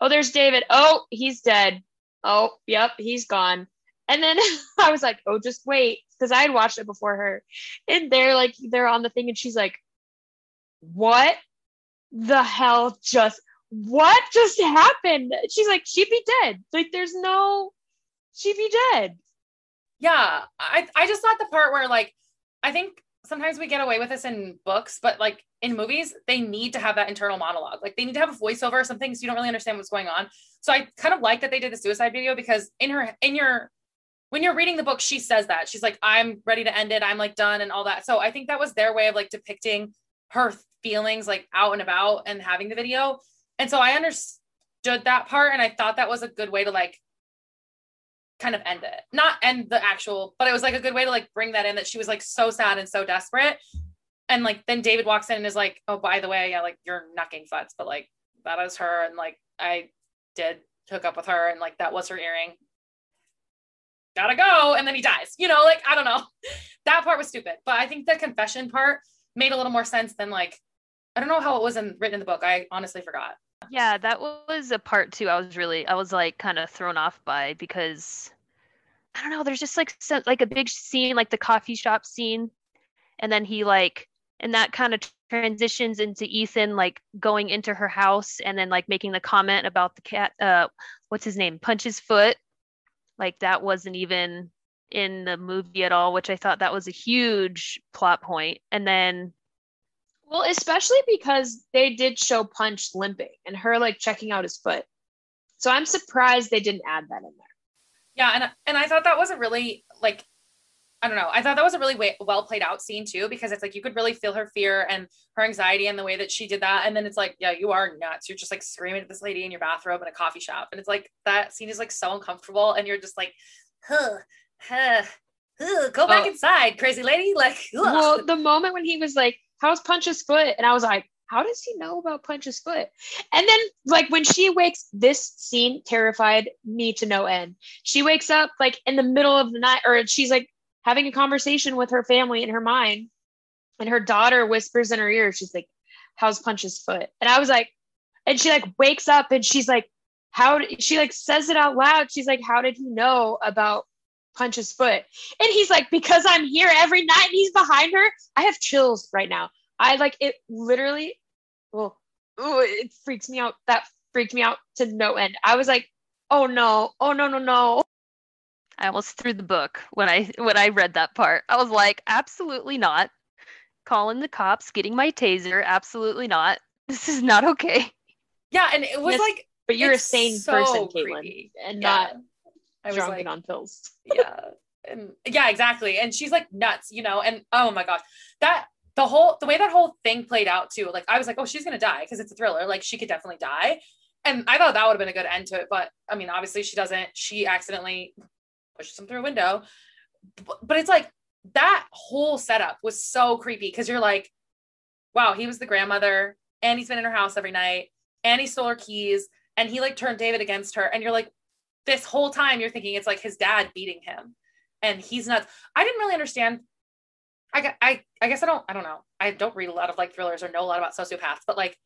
oh, there's David. Oh, he's dead. Oh, yep, he's gone." And then I was like, "Oh, just wait," because I had watched it before her. And they're like, they're on the thing, and she's like, "What the hell just?" What just happened? She's like, she'd be dead. Like, there's no, she'd be dead. Yeah, I I just thought the part where like I think sometimes we get away with this in books, but like in movies, they need to have that internal monologue. Like they need to have a voiceover or something so you don't really understand what's going on. So I kind of like that they did the suicide video because in her in your when you're reading the book, she says that. She's like, I'm ready to end it, I'm like done and all that. So I think that was their way of like depicting her feelings like out and about and having the video. And so I understood that part and I thought that was a good way to like kind of end it. Not end the actual, but it was like a good way to like bring that in that she was like so sad and so desperate. And like then David walks in and is like, "Oh, by the way, yeah, like you're knucking futz, but like that is her and like I did hook up with her and like that was her earring. Gotta go." And then he dies. You know, like I don't know. That part was stupid, but I think the confession part made a little more sense than like I don't know how it was in, written in the book. I honestly forgot. Yeah, that was a part too. I was really, I was like kind of thrown off by because I don't know. There's just like like a big scene, like the coffee shop scene, and then he like, and that kind of transitions into Ethan like going into her house and then like making the comment about the cat. Uh, what's his name? Punch his foot. Like that wasn't even in the movie at all, which I thought that was a huge plot point. And then Well, especially because they did show Punch limping and her like checking out his foot. So I'm surprised they didn't add that in there. Yeah, and and I thought that was a really like I don't know. I thought that was a really way, well played out scene too because it's like you could really feel her fear and her anxiety and the way that she did that. And then it's like, yeah, you are nuts. You're just like screaming at this lady in your bathrobe in a coffee shop, and it's like that scene is like so uncomfortable, and you're just like, huh, huh, huh, go back Oh. inside, crazy lady. Like, ugh. Well, the moment when he was like, "How's Punch's foot?" and I was like, "How does he know about Punch's foot?" And then like when she wakes, this scene terrified me to no end. She wakes up like in the middle of the night, or she's like having a conversation with her family in her mind, and her daughter whispers in her ear, she's like, "How's Punch's foot?" And I was like, and she like wakes up and she's like, "How?" She like says it out loud. She's like, "How did he know about?" Punch's foot. And he's like, because I'm here every night and he's behind her. I have chills right now. I like it literally, well, ooh, it freaks me out. That freaked me out to no end. I was like, oh no, oh no, no, no. I almost threw the book when I when I read that part. I was like, absolutely not. Calling the cops, getting my taser, absolutely not. This is not okay. yeah, and it was Yes, like But you're a sane so person, Caitlin, creepy. and Yeah. not I was drunk like, and on pills. yeah and yeah exactly and she's like nuts you know and oh my gosh that the whole the way that whole thing played out too like i was like oh she's gonna die because it's a thriller like she could definitely die and i thought that would have been a good end to it but i mean obviously she doesn't she accidentally pushes him through a window but, it's like that whole setup was so creepy because you're like wow he was the grandmother and he's been in her house every night and he stole her keys and he like turned david against her and you're like this whole time you're thinking it's like his dad beating him and he's nuts. I didn't really understand. I, I, I guess I don't, I don't know. I don't read a lot of like thrillers or know a lot about sociopaths, but like,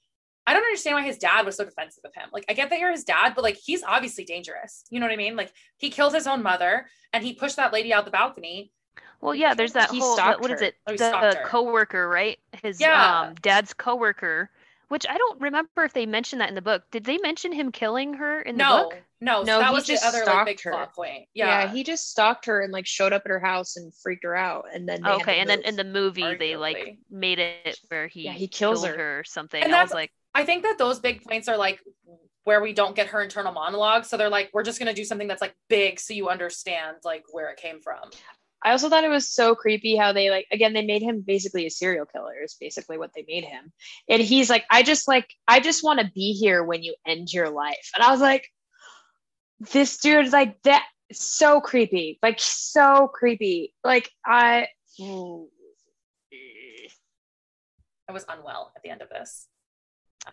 I don't understand why his dad was so defensive of him. Like, I get that you're his dad, but like, he's obviously dangerous. You know what I mean? Like, he killed his own mother and he pushed that lady out the balcony. Well, yeah, there's that He whole stalked what is it? Oh, he the stalked her. coworker, right? His Yeah. um dad's coworker, which I don't remember if they mentioned that in the book. Did they mention him killing her in the book? no, No, that he was the just other like big her. plot point. Yeah. Yeah. he just stalked her and like showed up at her house and freaked her out. And then they okay, and then in the movie they like made it where he Yeah, he kills killed her. or something. And I was like, I think that those big points are like where we don't get her internal monologue. So they're like, we're just going to do something that's like big so you understand like where it came from. I also thought it was so creepy how they like again they made him basically a serial killer is basically what they made him. And he's like, I just like I just want to be here when you end your life. And I was like, this dude is like that so creepy. Like so creepy. Like I I was unwell at the end of this.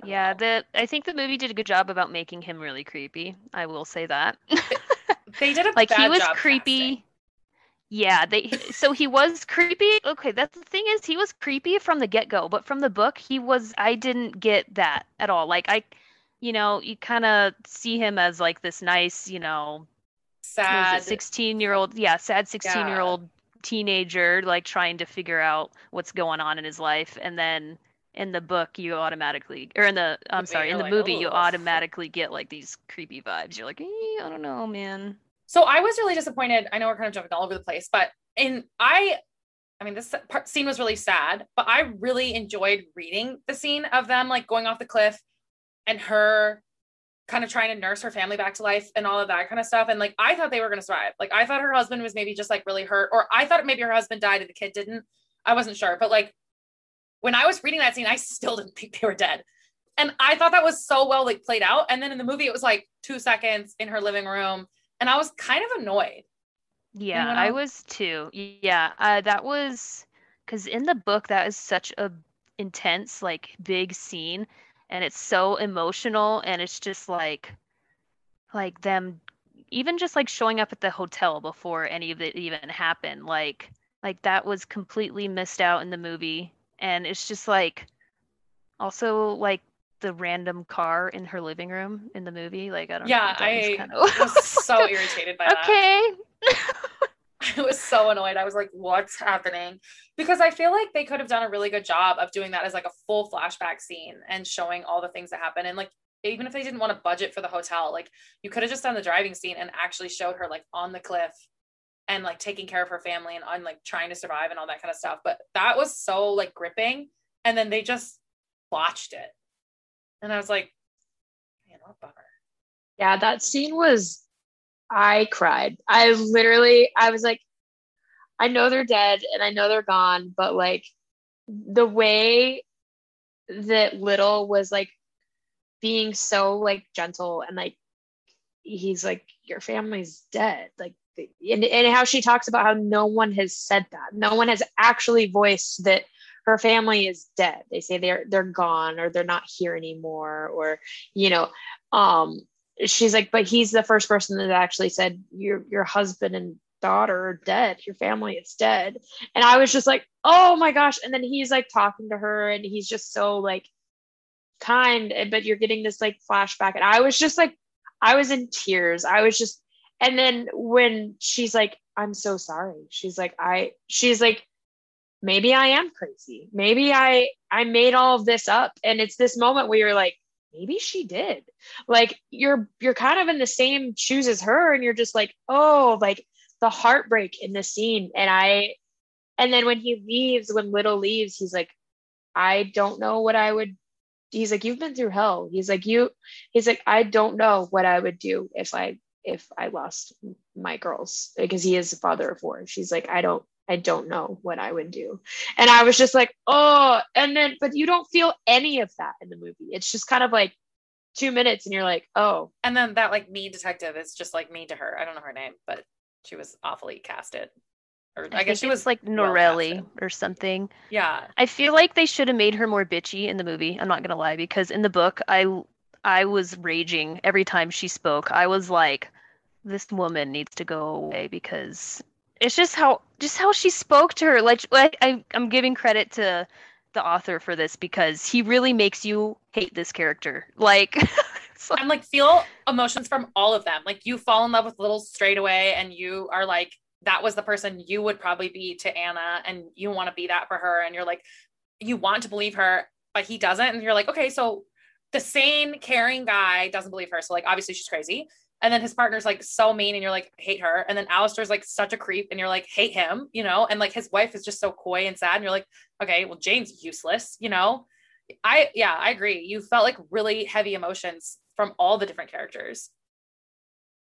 Yeah, the I think the movie did a good job about making him really creepy. I will say that. They did a like he was creepy. casting. Yeah, they so he was creepy. Okay, that's the thing is he was creepy from the get-go, but from the book he was I didn't get that at all. Like I you know, you kind of see him as like this nice, you know, Sad. 16 year old yeah sad 16 year old teenager like trying to figure out what's going on in his life and then in the book you automatically or in the i'm Movie, sorry in the like, movie you automatically get like these creepy vibes you're like eh, i don't know man So I was really disappointed. I know we're kind of jumping all over the place, but in I, I mean, this part, scene was really sad, but I really enjoyed reading the scene of them like going off the cliff and her kind of trying to nurse her family back to life and all of that kind of stuff. And like, I thought they were going to survive. Like, I thought her husband was maybe just like really hurt, or I thought maybe her husband died and the kid didn't. I wasn't sure, but like when I was reading that scene, I still didn't think they were dead. And I thought that was so well like played out. And then in the movie, it was like two seconds in her living room, and I was kind of annoyed. yeah Anyone i was too yeah uh, that was because in the book that is such a intense like big scene and it's so emotional and it's just like like them even just like showing up at the hotel before any of it even happened like like that was completely missed out in the movie and it's just like also like the random car in her living room in the movie like i don't Yeah, know I kind of was so irritated by that. okay I was so annoyed. I was like, what's happening? Because I feel like they could have done a really good job of doing that as like a full flashback scene and showing all the things that happen. And like, even if they didn't want to budget for the hotel, like you could have just done the driving scene and actually showed her like on the cliff and like taking care of her family and on like trying to survive and all that kind of stuff. But that was so like gripping. And then they just watched it. And I was like, man, what bummer. Yeah, that scene was I cried. I literally I was like I know they're dead and I know they're gone, but like the way that Little was like being so like gentle and like he's like your family's dead like and, and how she talks about how no one has said that. No one has actually voiced that her family is dead. They say they're they're gone or they're not here anymore or you know um she's like but he's the first person that actually said your your husband and daughter are dead. Your family is dead. And i was just like oh my gosh. And then he's like talking to her and he's just so like kind but you're getting this like flashback. And i was just like i was in tears. I was just and then when she's like i'm so sorry she's like i she's like maybe i am crazy. Maybe i i made all of this up. And it's this moment where you're like maybe she did. Like you're you're kind of in the same shoes as her and you're just like oh like the heartbreak in the scene. And i and then when he leaves when little leaves he's like i don't know what i would he's like you've been through hell. He's like you he's like i don't know what i would do if i if i lost my girls because he is a father of four she's like i don't i don't know what i would do and i was just like oh and then but you don't feel any of that in the movie it's just kind of like two minutes and you're like oh And then that like mean detective is just like mean to her. I don't know her name, but she was awfully casted. Or I, I, guess she was like well Norelli casted. or something. Yeah. I feel like they should have made her more bitchy in the movie. I'm not gonna lie, because in the book, I I was raging every time she spoke. I was like, this woman needs to go away because it's just how just how she spoke to her. Like like I I'm giving credit to the author for this because he really makes you hate this character. Like, like- And like feel emotions from all of them. Like you fall in love with Little straight away and you are like, that was the person you would probably be to Anna and you want to be that for her. And you're like, you want to believe her, but he doesn't. And you're like, okay, so the sane, caring guy doesn't believe her. So like obviously she's crazy. And then his partner's like so mean and you're like, hate her. And then Alistair's like such a creep and you're like, hate him, you know? And like his wife is just so coy and sad. And you're like, okay, well, Jane's useless, you know? I, yeah, I agree. You felt like really heavy emotions from all the different characters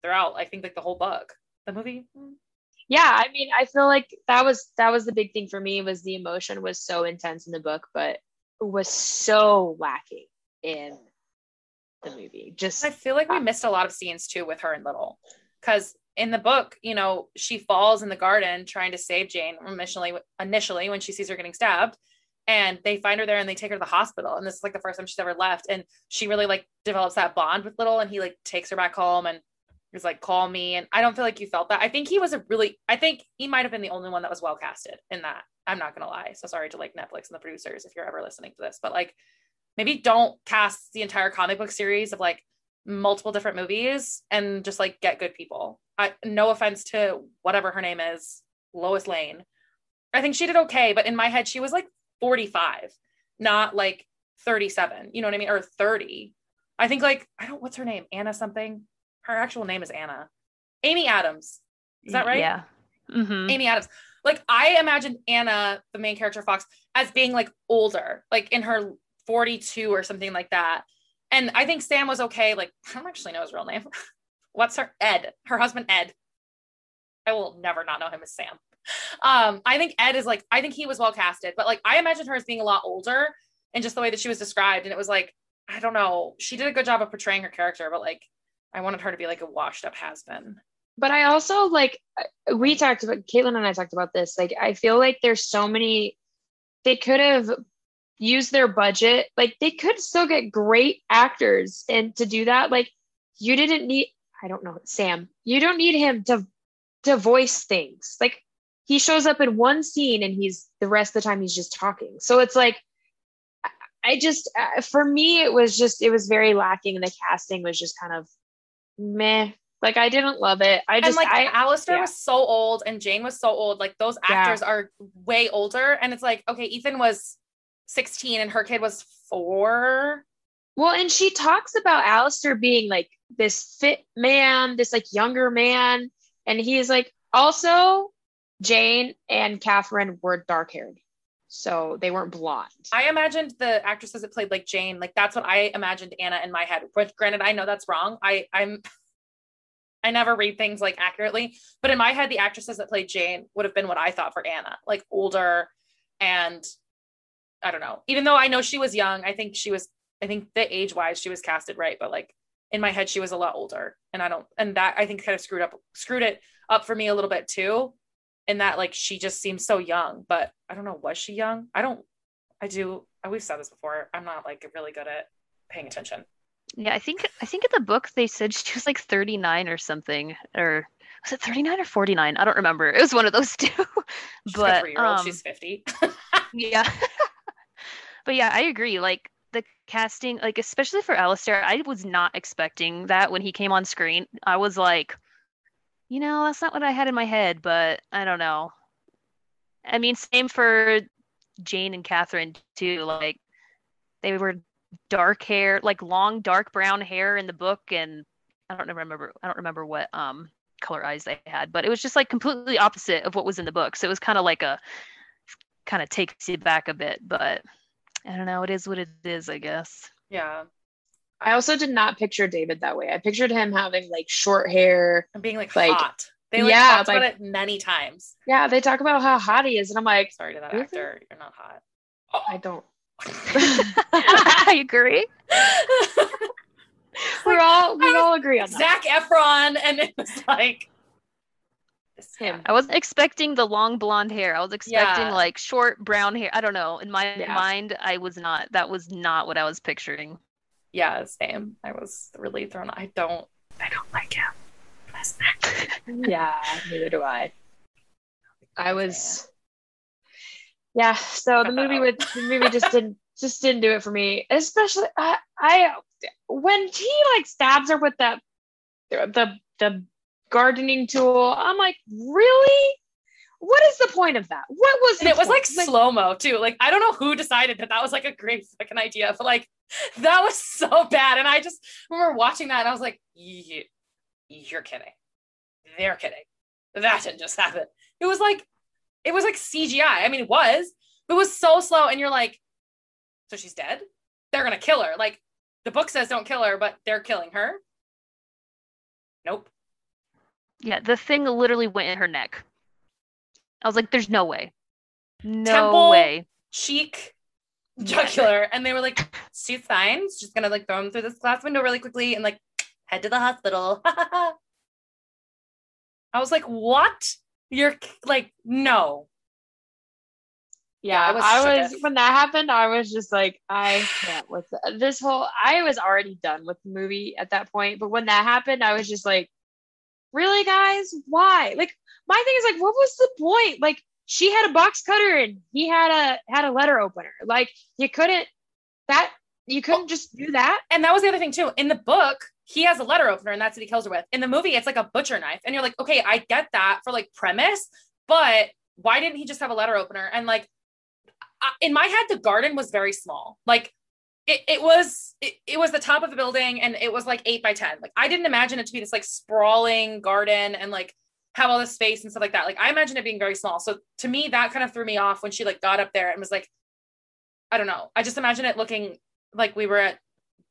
throughout, I think, like the whole book. The movie, yeah, I mean, I feel like that was that was the big thing for me was the emotion was so intense in the book, but was so lacking in the movie. Just I feel like we missed a lot of scenes too with her and Little, because in the book, you know, she falls in the garden trying to save Jane initially. Initially, when she sees her getting stabbed, and they find her there and they take her to the hospital, and this is like the first time she's ever left, and she really like develops that bond with Little, and he like takes her back home and is like, "Call me," and I don't feel like you felt that. I think he was a really, I think he might have been the only one that was well casted in that. I'm not gonna lie. So sorry to like Netflix and the producers if you're ever listening to this, but like maybe don't cast the entire comic book series of like multiple different movies and just like get good people. I no offense to whatever her name is, Lois Lane. I think she did okay, but in my head she was like 45, not like 37. You know what I mean? Or 30. I think like I don't what's her name? Anna something. Her actual name is Anna. Amy Adams. Is that right? Yeah. Mm-hmm. Amy Adams. Like I imagined Anna, the main character Fox, as being like older, like in her 42 or something like that. And I think Sam was okay. Like, I don't actually know his real name. What's her Ed? Her husband Ed. I will never not know him as Sam. Um, I think Ed is like, I think he was well casted, but like I imagine her as being a lot older and just the way that she was described. And it was like, I don't know. She did a good job of portraying her character, but like I wanted her to be like a washed up has been. But I also like we talked about Caitlin and I talked about this. Like I feel like there's so many they could have use their budget like they could still get great actors and to do that like you didn't need i don't know sam you don't need him to to voice things like he shows up in one scene and he's the rest of the time he's just talking so it's like i just uh, for me it was just it was very lacking and the casting was just kind of meh like I didn't love it. I just and like I, Alistair yeah. was so old and Jane was so old. Like those actors yeah. are way older. And it's like, okay, Ethan was 16 and her kid was four. Well, and she talks about Alistair being like this fit man, this like younger man. And he's like, also, Jane and Catherine were dark haired. So they weren't blonde. I imagined the actresses that played like Jane, like that's what I imagined Anna in my head. But granted, I know that's wrong. I I'm I never read things like accurately, but in my head, the actresses that played Jane would have been what I thought for Anna, like older and I don't know. Even though I know she was young, I think she was, I think the age wise, she was casted right. But like in my head, she was a lot older. And I don't, and that I think kind of screwed up, screwed it up for me a little bit too. In that like she just seems so young, but I don't know, was she young? I don't, I do, we've said this before. I'm not like really good at paying attention. Yeah, I think I think in the book they said she was like 39 or something, or was it 39 or 49? I don't remember. It was one of those two. She's but um, she's 50. yeah, but yeah, I agree. Like the casting, like especially for Alistair, I was not expecting that when he came on screen. I was like, you know, that's not what I had in my head, but I don't know. I mean, same for Jane and Catherine too. Like they were dark hair, like long dark brown hair in the book, and I don't remember. I don't remember what um color eyes they had, but it was just like completely opposite of what was in the book. So it was kind of like a kind of takes you back a bit, but I don't know. It is what it is, I guess. Yeah. I also did not picture David that way. I pictured him having like short hair and being like, like hot. They like yeah, talked like, about it many times. Yeah, they talk about how hot he is, and I'm like, sorry to that really? actor, you're not hot. I don't. I agree. We're all we all agree on that. Zac Efron, and it was like him. I wasn't expecting the long blonde hair. I was expecting yeah. like short brown hair. I don't know. In my yeah. mind, I was not. That was not what I was picturing. Yeah, same. I was really thrown. I don't. I don't like him. yeah, neither do I. I was. Yeah, so the movie would the movie just didn't just didn't do it for me. Especially I, I when he like stabs her with that the the gardening tool. I'm like, really? What is the point of that? What was and it was like, like slow mo too. Like I don't know who decided that that was like a great fucking idea, but like that was so bad. And I just remember watching that and I was like, you're kidding. They're kidding. That didn't just happen. It was like it was like CGI. I mean, it was, but it was so slow. And you're like, so she's dead. They're gonna kill her. Like the book says, don't kill her, but they're killing her. Nope. Yeah, the thing literally went in her neck. I was like, there's no way. No Temple- way. cheek jugular and they were like she's fine she's just gonna like throw him through this glass window really quickly and like head to the hospital i was like what you're like no Yeah, I was I was when that happened. I was just like, I can't with this whole. I was already done with the movie at that point, but when that happened, I was just like, really, guys, why? Like, my thing is like, what was the point? Like, she had a box cutter and he had a had a letter opener. Like, you couldn't that you couldn't just do that. and that was the other thing too in the book he has a letter opener and that's what he kills her with in the movie it's like a butcher knife and you're like okay i get that for like premise but why didn't he just have a letter opener and like in my head the garden was very small like it, it was it, it was the top of the building and it was like eight by ten like i didn't imagine it to be this like sprawling garden and like have all this space and stuff like that like i imagine it being very small so to me that kind of threw me off when she like got up there and was like i don't know i just imagine it looking like we were at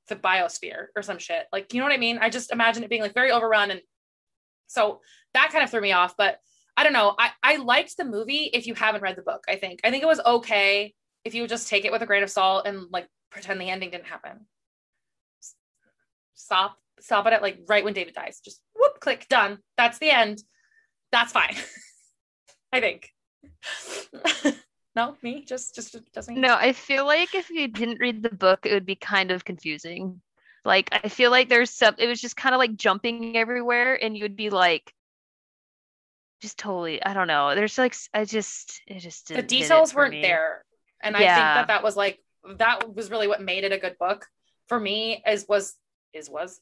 the biosphere or some shit. Like, you know what I mean? I just imagine it being like very overrun. And so that kind of threw me off. But I don't know. I, I liked the movie if you haven't read the book, I think. I think it was okay if you just take it with a grain of salt and like pretend the ending didn't happen. Stop, stop it at like right when David dies. Just whoop, click, done. That's the end. That's fine. I think. no, me? Just just just me? No, I feel like if you didn't read the book, it would be kind of confusing. Like I feel like there's some it was just kind of like jumping everywhere and you would be like just totally I don't know. There's like I just it just the details weren't me. there and i think that that was like that was really what made it a good book for me is was is was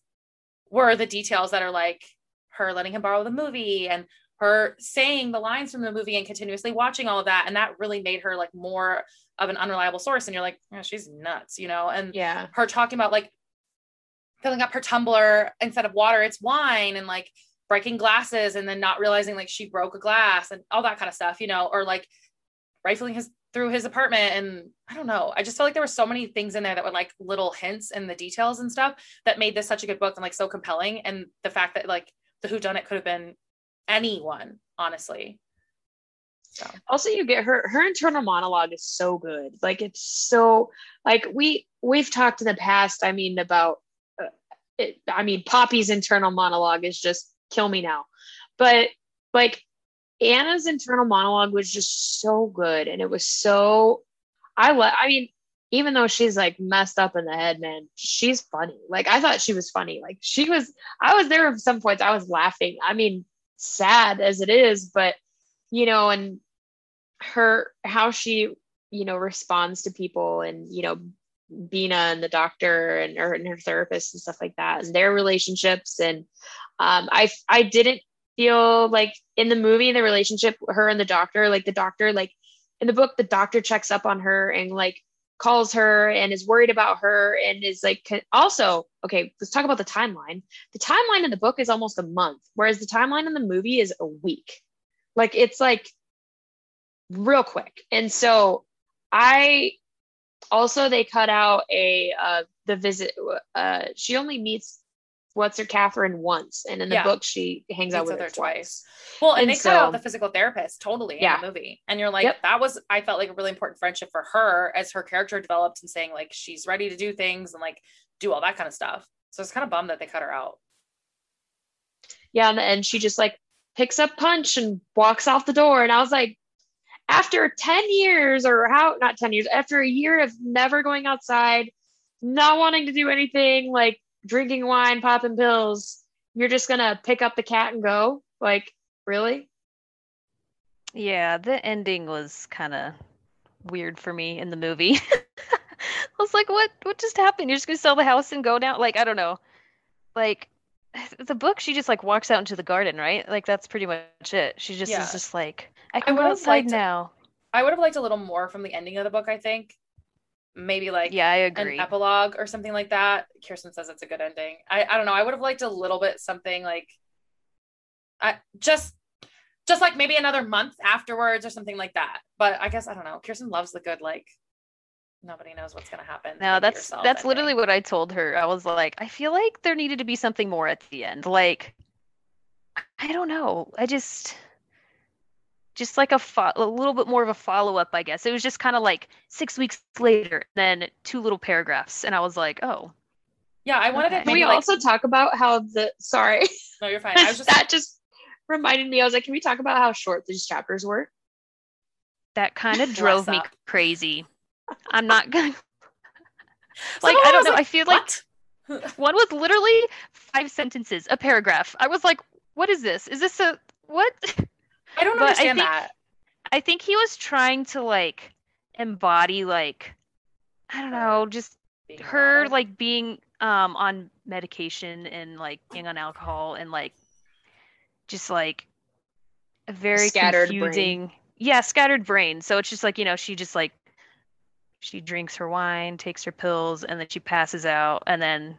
were the details that are like her letting him borrow the movie and her saying the lines from the movie and continuously watching all of that. And that really made her like more of an unreliable source. And you're like "Yeah, she's nuts you know? And Yeah. her talking about like filling up her tumbler instead of water, it's wine and like breaking glasses and then not realizing like she broke a glass and all that kind of stuff, you know, or like rifling his through his apartment and I don't know. I just felt like there were so many things in there that were like little hints and the details and stuff that made this such a good book and like so compelling. And the fact that like the who done it could have been anyone, honestly. So also you get her her internal monologue is so good like it's so like we we've talked in the past i mean about uh, it, i mean poppy's internal monologue is just kill me now but like anna's internal monologue was just so good and it was so i love i mean even though she's like messed up in the head man she's funny. Like i thought she was funny. Like she was i was there at some points i was laughing. I mean sad as it is but you know and her how she you know responds to people and you know Bina and the doctor and her, and her therapist and stuff like that and their relationships. And um I I didn't feel like in the movie the relationship her and the doctor like the doctor like in the book the doctor checks up on her and like calls her and is worried about her and is like also okay let's talk about the timeline. The timeline in the book is almost a month whereas the timeline in the movie is a week. Like it's like real quick. And so i also they cut out a uh the visit uh she only meets what's her catherine once and in the Yeah. book she hangs out with her twice Well, and, And they cut out the physical therapist totally Yeah. in the movie. And you're like, Yep. that was, I felt like a really important friendship for her as her character developed and saying like she's ready to do things and like do all that kind of stuff. So it's kind of bummed that they cut her out. yeah and, and she just like picks up punch and walks off the door and i was like after 10 years or how not 10 years after a year of never going outside not wanting to do anything like drinking wine popping pills you're just gonna pick up the cat and go like really Yeah, the ending was kind of weird for me in the movie. I was like, what what just happened? You're just gonna sell the house and go now? Like, I don't know. Like the book, she just like walks out into the garden, right? Like that's pretty much it. She just Yeah. is just like, I can go would've outside liked- now. I would have liked a little more from the ending of the book, I think. Maybe like Yeah, I agree an epilogue or something like that. Kearsten says it's a good ending. I, I don't know. I would have liked a little bit something like I just just like maybe another month afterwards or something like that. But I guess I don't know. Kearsten loves the good like nobody knows what's gonna happen. No, that's yourself that's literally what I told her. I was like, I feel like there needed to be something more at the end. Like, I don't know. I just just like a, fo- a little bit more of a follow up, I guess. It was just kind of like six weeks later, then two little paragraphs, and I was like, oh. Yeah, I wanted Okay. to. Can we like- also talk about how the sorry No, you're fine. I was just. that just reminded me. I was like, can we talk about how short these chapters were? That kind of drove me crazy. I'm not gonna. Like of I don't was know. I feel like one was literally five sentences, a paragraph. I was like, what is this? Is this a what? I don't but I understand think- that. I think he was trying to like embody like I don't know, just Being her like being um on medication and like being on alcohol and like just like a very Scattered brain. confusing yeah scattered brain. So it's just like you know she just like she drinks her wine takes her pills and then she passes out and then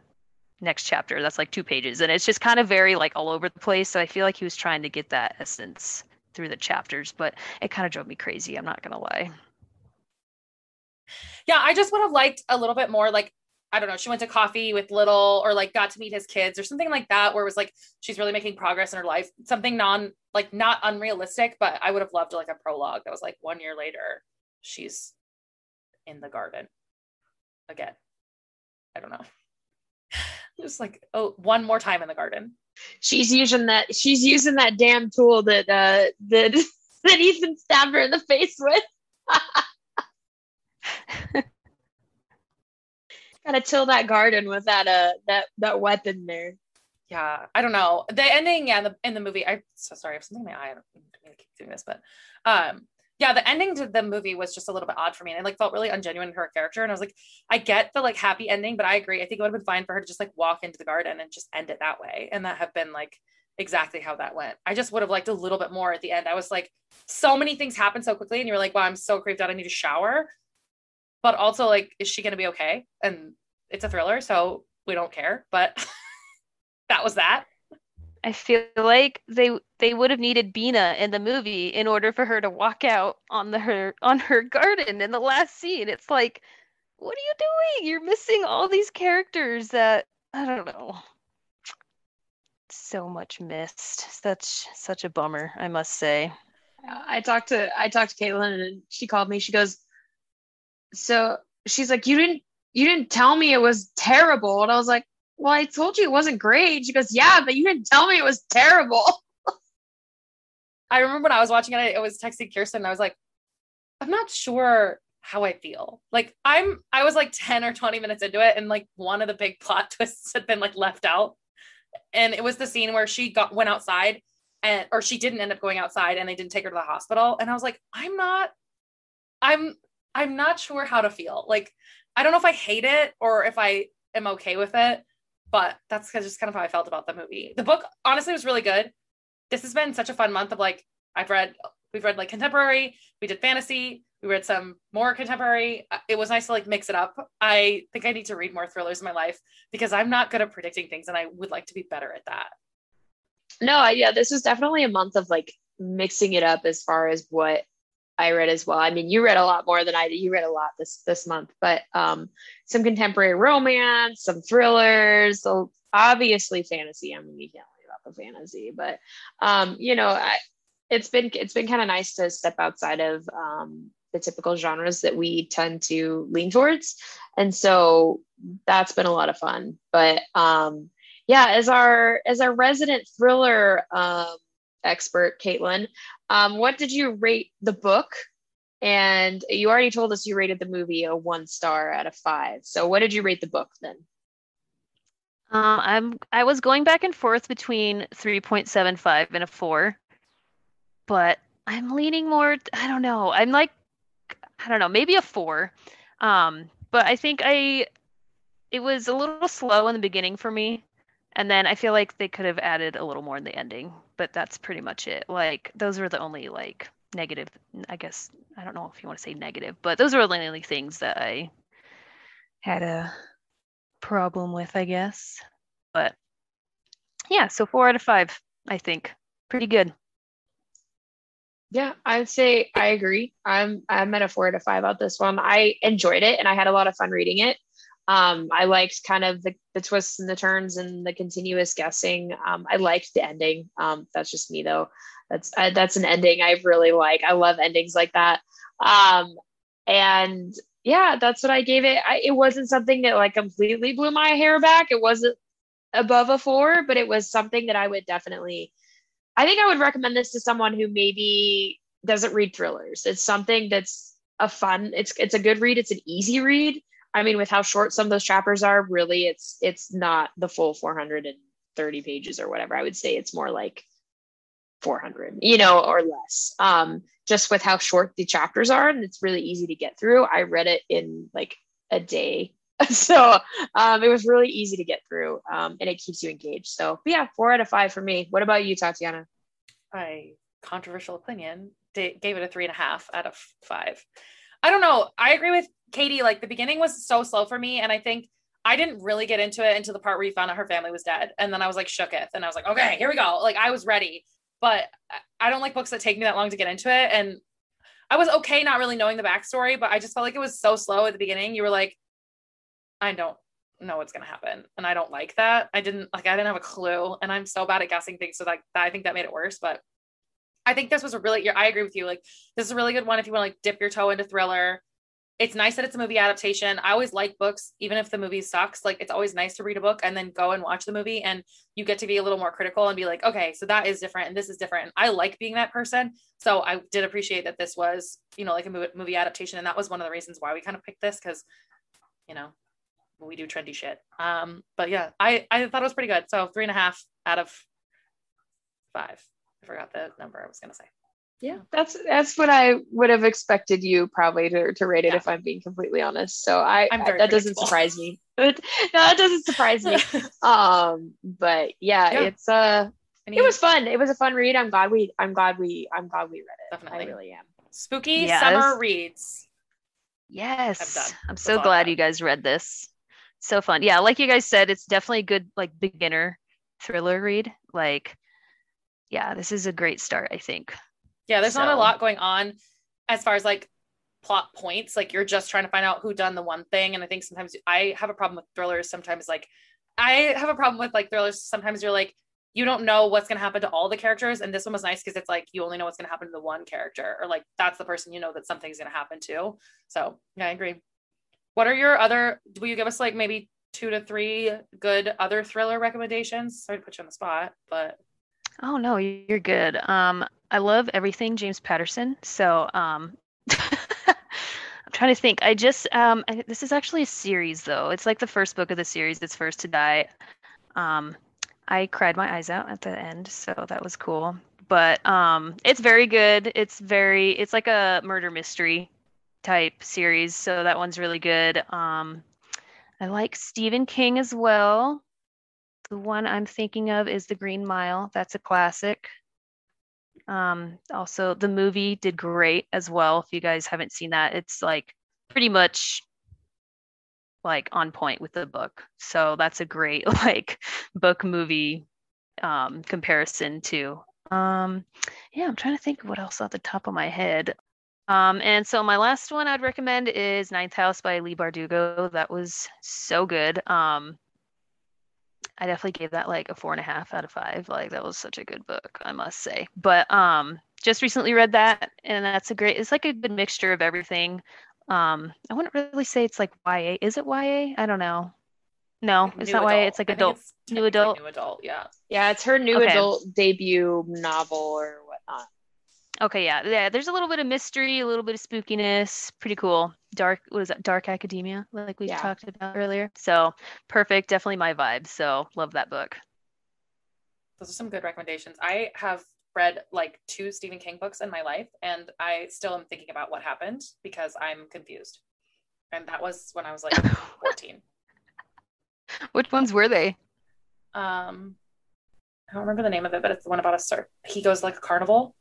next chapter that's like two pages. And it's just kind of very like all over the place. So i feel like he was trying to get that essence through the chapters but it kind of drove me crazy i'm not gonna lie Yeah, I just would have liked a little bit more like I don't know, she went to coffee with little or like got to meet his kids or something like that where it was like she's really making progress in her life. Something non like not unrealistic, but I would have loved like a prologue that was like one year later, she's in the garden again. I don't know. Just like oh one more time in the garden. She's using that. She's using that damn tool that uh that that Ethan stabbed her in the face with. Gotta till that garden with that uh that that weapon there. yeah i don't know the ending yeah in the, in the movie i'm so sorry i have something in my eye i don't mean to keep doing this but um yeah the ending to the movie was just a little bit odd for me and it like felt really ungenuine in her character and i was like i get the like happy ending but i agree. I think it would have been fine for her to just like walk into the garden and just end it that way and that have been like exactly how that went. I just would have liked a little bit more at the end. I was like so many things happen so quickly and you're like wow i'm so creeped out i need to shower. But also like is she going to be okay? And it's a thriller so we don't care but that was that I feel like they they would have needed Bina in the movie in order for her to walk out on the her on her garden in the last scene. It's like, what are you doing? You're missing all these characters that I don't know. So much missed. Such such a bummer, I must say. I talked to I talked to Caitlin and she called me. She goes, so she's like, you didn't you didn't tell me it was terrible, and I was like, well, I told you it wasn't great. She goes, yeah, but you didn't tell me it was terrible. I remember when I was watching it, I was texting Kearsten I was like, I'm not sure how I feel. Like I'm I was like 10 or 20 minutes into it and like one of the big plot twists had been like left out. And it was the scene where she got went outside and or she didn't end up going outside and they didn't take her to the hospital. And I was like, I'm not I'm I'm not sure how to feel. Like I don't know if I hate it or if I am okay with it, but that's just kind of how I felt about the movie. The book honestly was really good this has been such a fun month of like I've read we've read like contemporary, we did fantasy, we read some more contemporary. It was nice to like mix it up. I think I need to read more thrillers in my life because I'm not good at predicting things and I would like to be better at that. No, yeah, this was definitely a month of like mixing it up as far as what I read as well. I mean, you read a lot more than I did. You read a lot this this month, but um, some contemporary romance, some thrillers, so obviously fantasy. I mean, you can't leave out the fantasy, but um, you know, I, it's been it's been kind of nice to step outside of um, the typical genres that we tend to lean towards, and so that's been a lot of fun. But um, yeah, as our as our resident thriller um, expert, Caitlin, um, what did you rate the book? And you already told us you rated the movie a one star out of five. So what did you rate the book then? Um, I'm I was going back and forth between 3.75 and a 4, but I'm leaning more, I don't know. I'm like I don't know, maybe a 4. Um, but I think I it was a little slow in the beginning for me, and then I feel like they could have added a little more in the ending, but that's pretty much it. Like those were the only like negative, I guess. I don't know if you want to say negative, but those were the only things that I had a problem with, I guess. But yeah, so four out of five, I think. Pretty good. Yeah, I'd say I agree. I'm I'm at a four out of five out this one. I enjoyed it and I had a lot of fun reading it. Um, I liked kind of the, the twists and the turns and the continuous guessing. Um, I liked the ending. Um, that's just me though. That's uh, that's an ending I really like. I love endings like that. Um, and yeah, that's what I gave it. I, it wasn't something that like completely blew my hair back. It wasn't above a four, but it was something that I would definitely. I think I would recommend this to someone who maybe doesn't read thrillers. It's something that's a fun. It's it's a good read. It's an easy read. I mean, with how short some of those chapters are, really, it's it's not the full 430 pages or whatever. I would say it's more like 400, you know, or less. Um, just with how short the chapters are, and it's really easy to get through. I read it in like a day, so um, it was really easy to get through, um, and it keeps you engaged. So, yeah, four out of five for me. What about you, Tatyana? I controversial opinion gave it a three and a half out of five. I don't know. I agree with Katie. Like the beginning was so slow for me, and I think I didn't really get into it until the part where you found out her family was dead, and then I was like shooketh, and I was like, okay, here we go. Like I was ready, but I don't like books that take me that long to get into it, and I was okay not really knowing the backstory, but I just felt like it was so slow at the beginning. You were like, I don't know what's gonna happen, and I don't like that. I didn't like I didn't have a clue, and I'm so bad at guessing things, so like I think that made it worse. But I think this was a really, I agree with you. Like, this is a really good one if you want to like dip your toe into thriller. It's nice that it's a movie adaptation. I always like books, even if the movie sucks. Like, it's always nice to read a book and then go and watch the movie, and you get to be a little more critical and be like, okay, so that is different and this is different. And I like being that person. So I did appreciate that this was, you know, like a movie adaptation, and that was one of the reasons why we kind of picked this because, you know, we do trendy shit. Um, but yeah, I I thought it was pretty good. So three and a half out of five. I forgot the number I was going to say. Yeah, that's that's what I would have expected you probably to, to rate it yeah. if I'm being completely honest. So I, I that doesn't surprise me. no, that doesn't surprise me. um, but yeah, yeah. it's uh it was fun. It was a fun read. I'm glad we I'm glad we I'm glad we read it. Definitely. I really am. Spooky yes. summer reads. Yes. I'm, I'm so glad you guys read this. So fun. Yeah, like you guys said, it's definitely a good like beginner thriller read. Like yeah, this is a great start, I think. Yeah, there's so. not a lot going on as far as like plot points. Like you're just trying to find out who done the one thing. And I think sometimes I have a problem with thrillers. Sometimes like I have a problem with like thrillers. Sometimes you're like, you don't know what's going to happen to all the characters. And this one was nice because it's like you only know what's going to happen to the one character, or like that's the person you know that something's going to happen to. So yeah, I agree. What are your other? Will you give us like maybe two to three good other thriller recommendations? Sorry to put you on the spot, but Oh no, you're good. Um, I love everything James Patterson. So um, I'm trying to think. I just um, I, this is actually a series though. It's like the first book of the series. It's First to Die. Um, I cried my eyes out at the end, so that was cool. But um, it's very good. It's very it's like a murder mystery type series, so that one's really good. Um, I like Stephen King as well. The one I'm thinking of is The Green Mile. That's a classic. Um, also, the movie did great as well. If you guys haven't seen that, it's like pretty much like on point with the book. So that's a great like book movie um, comparison too. Um, yeah, I'm trying to think of what else off the top of my head. Um, and so my last one I'd recommend is Ninth House by Leigh Bardugo. That was so good. Um, I definitely gave that like a four and a half out of five. Like that was such a good book, I must say. But um, just recently read that, and that's a great. It's like a good mixture of everything. Um, I wouldn't really say it's like YA. Is it YA? I don't know. No, like it's not adult. YA. It's like adult, it's new adult. New adult, yeah. Yeah, it's her new okay. adult debut novel or whatnot. Okay, yeah, yeah. There's a little bit of mystery, a little bit of spookiness. Pretty cool. Dark. What is that? Dark academia, like we yeah. talked about earlier. So perfect. Definitely my vibe. So love that book. Those are some good recommendations. I have read like two Stephen King books in my life, and I still am thinking about what happened because I'm confused. And that was when I was like 14. Which ones were they? Um, I don't remember the name of it, but it's the one about a surf. He goes like a carnival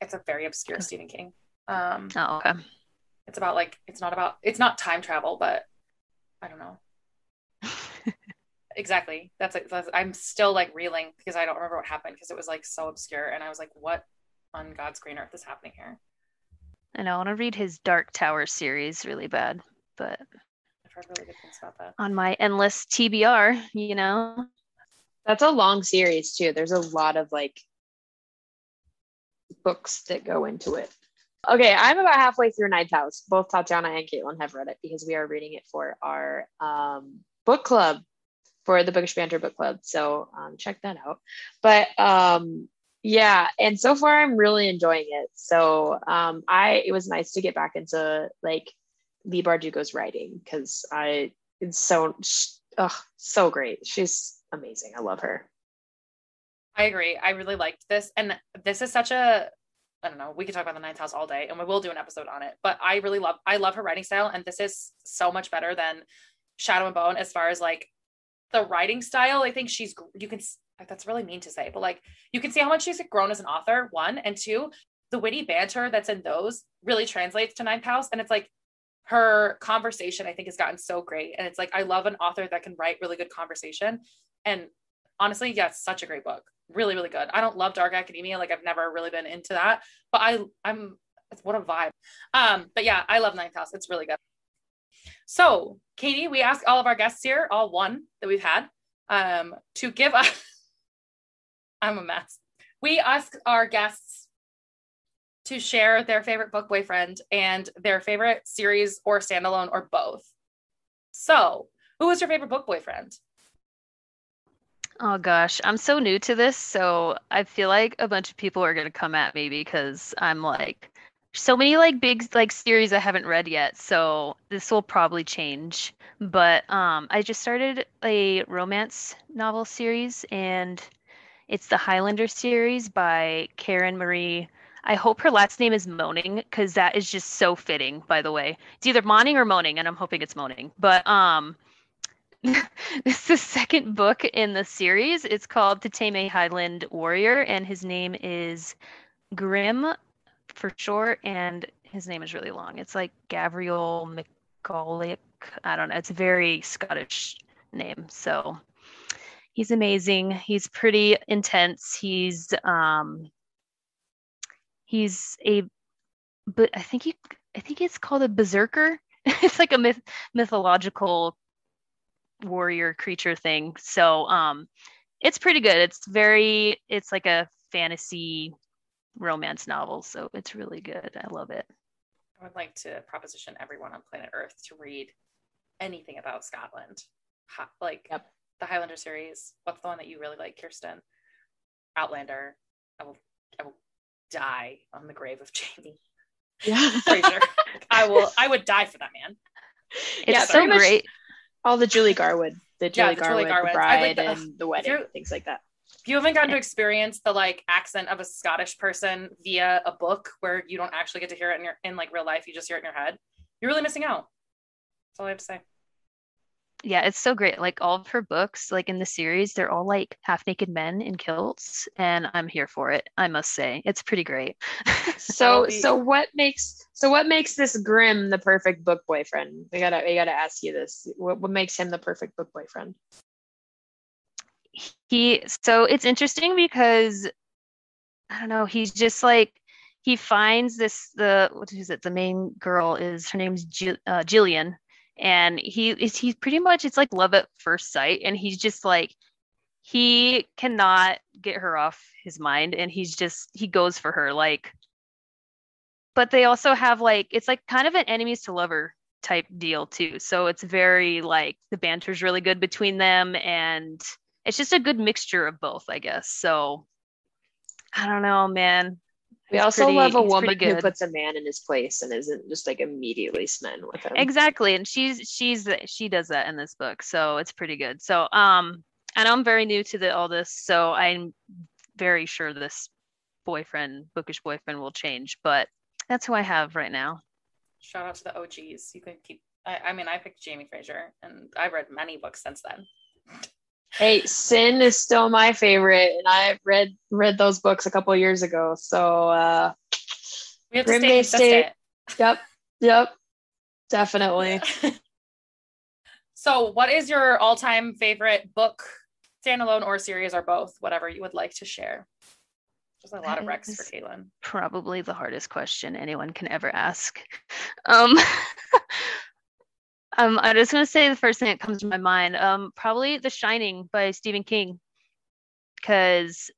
it's a very obscure Stephen King. Um, oh, okay. It's about like it's not about it's not time travel, but I don't know. exactly. That's it. I'm still like reeling because I don't remember what happened because it was like so obscure, and I was like, "What on God's green earth is happening here?" And I want to read his Dark Tower series really bad, but heard really good things about that. On my endless TBR, you know. That's a long series too. There's a lot of like books that go into it. Okay, I'm about halfway through Ninth House. Both Tatyana and Caitlin have read it because we are reading it for our um, book club for the Bookish Banter book club. So um, check that out. But um, yeah, and so far I'm really enjoying it. So um, I it was nice to get back into like Leigh Bardugo's writing because I it's so ugh, so great. She's amazing. I love her. I agree. I really liked this. And this is such a I don't know, we could talk about the ninth house all day and we will do an episode on it. But I really love I love her writing style. And this is so much better than Shadow and Bone as far as like the writing style. I think she's you can that's really mean to say, but like you can see how much she's grown as an author, one, and two, the witty banter that's in those really translates to ninth house. And it's like her conversation, I think, has gotten so great. And it's like I love an author that can write really good conversation. And honestly, yeah, it's such a great book really really good. I don't love dark academia. Like i've never really been into that but i i'm what a vibe. Um but yeah i love ninth house it's really good. So katie we ask all of our guests here all one that we've had um to give us i'm a mess. We ask our guests to share their favorite book boyfriend and their favorite series or standalone or both. So who was your favorite book boyfriend Oh gosh, I'm so new to this, so I feel like a bunch of people are gonna come at me because I'm like so many like big like series I haven't read yet, so this will probably change. But um I just started a romance novel series and it's the Highlander series by Karen Marie. I hope her last name is Moaning because that is just so fitting, by the way. It's either Moaning or Moaning, and I'm hoping it's Moaning. But um this is the second book in the series. It's called To Tame Highland Warrior, and his name is Grimm for short, and his name is really long. It's like Gabriel McCulloch. I don't know. It's a very Scottish name. So he's amazing. He's pretty intense. He's um he's a but I think he I think it's called a berserker. it's like a myth mythological warrior creature thing. So um it's pretty good. It's very it's like a fantasy romance novel, so it's really good. I love it. I would like to proposition everyone on planet Earth to read anything about Scotland. like yep. the Highlander series. What's the one that you really like, Kearsten? Outlander. I will I will die on the grave of Jamie. Yeah. I will I would die for that man. It's yeah, so great all the Julie Garwood, the Julie, yeah, the Garwood, Julie the bride, like the, and the wedding, things like that. If you haven't gotten to experience the like accent of a Scottish person via a book where you don't actually get to hear it in your in like real life, you just hear it in your head, you're really missing out. That's all I have to say yeah, it's so great. Like all of her books, like in the series, they're all like half naked men in kilts, and I'm here for it. I must say, it's pretty great. so, so what makes so what makes this Grimm the perfect book boyfriend? We gotta we gotta ask you this. What what makes him the perfect book boyfriend? He so it's interesting because I don't know. He's just like he finds this the what is it? The main girl is her name's Jill, uh, Jillian and he is he's pretty much it's like love at first sight and he's just like he cannot get her off his mind and he's just he goes for her like but they also have like it's like kind of an enemies to lover type deal too so it's very like the banter's really good between them and it's just a good mixture of both i guess so i don't know man we also pretty, love a woman who puts a man in his place and isn't just like immediately smitten with him. Exactly. And she's she's she does that in this book. So it's pretty good. So um and I'm very new to the all this, so I'm very sure this boyfriend, bookish boyfriend will change, but that's who I have right now. Shout out to the OGs. You can keep I, I mean I picked Jamie Fraser and I've read many books since then. Hey, Sin is still my favorite, and I read read those books a couple years ago. So uh, we have to stay State. Yep, yep, definitely. so, what is your all time favorite book, standalone or series, or both? Whatever you would like to share. There's a lot of Rex for Caitlin. Probably the hardest question anyone can ever ask. Um, Um, I'm just gonna say the first thing that comes to my mind. Um, probably The Shining by Stephen King, because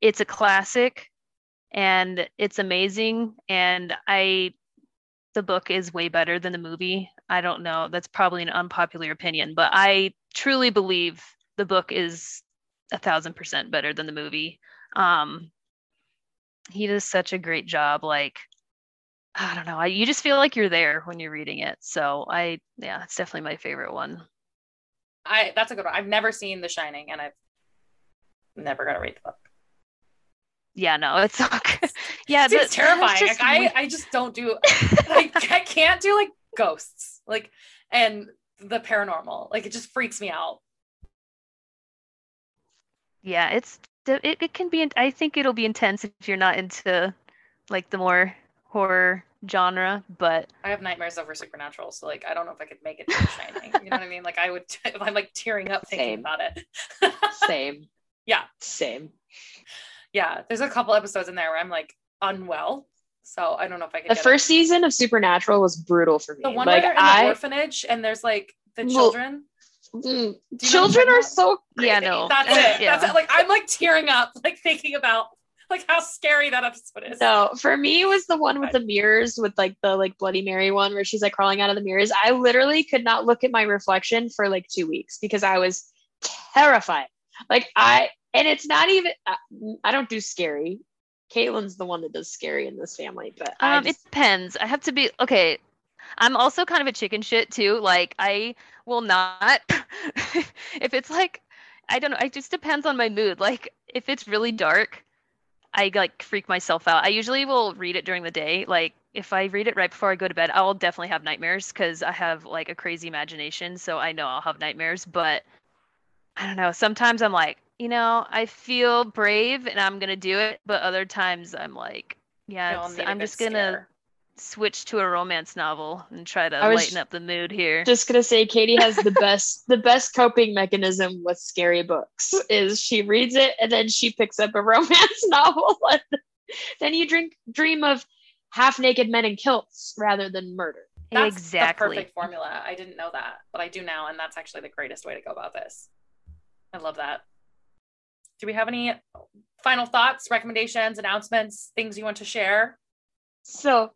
it's a classic, and it's amazing. And I, the book is way better than the movie. I don't know. That's probably an unpopular opinion, but I truly believe the book is a thousand percent better than the movie. Um, he does such a great job. Like I don't know. I, you just feel like you're there when you're reading it. So I, yeah, it's definitely my favorite one. I that's a good one. I've never seen The Shining, and I've never gonna read the book. Yeah, no, it's okay. yeah, it's terrifying. Like, I, I just don't do. I, I can't do like ghosts, like and the paranormal. Like it just freaks me out. Yeah, it's it, it can be. I think it'll be intense if you're not into like the more horror genre, but I have nightmares over supernatural, so like I don't know if I could make it to Shining. You know what I mean? Like I would, I'm like tearing up thinking Same. about it. Same. Yeah. Same. Yeah, there's a couple episodes in there where I'm like unwell, so I don't know if I could. The first it. season of Supernatural was brutal for me. The one like, where they're in the orphanage and there's like the children. Mm, children are so crazy. yeah no that's it yeah. that's it like i'm like tearing up like thinking about like how scary that episode is. No, for me it was the one with the mirrors with like the like Bloody Mary one where she's like crawling out of the mirrors. I literally could not look at my reflection for like two weeks because I was terrified. Like I and it's not even I don't do scary. Caitlin's the one that does scary in this family, but um, just... it depends. I have to be okay. I'm also kind of a chicken shit too. Like I will not if it's like I don't know. It just depends on my mood. Like if it's really dark, I like freak myself out. I usually will read it during the day. Like if I read it right before I go to bed, I'll definitely have nightmares because I have like a crazy imagination. So I know I'll have nightmares. But I don't know. Sometimes I'm like, you know, I feel brave and I'm gonna do it. But other times I'm like, yeah, I'm just gonna scare switch to a romance novel and try to lighten up the mood here. Just gonna say Katie has the best the best coping mechanism with scary books is she reads it and then she picks up a romance novel and then you drink dream of half naked men in kilts rather than murder. That's exactly. the perfect formula. I didn't know that, but I do now, and that's actually the greatest way to go about this. I love that. Do we have any final thoughts, recommendations, announcements, things you want to share? So,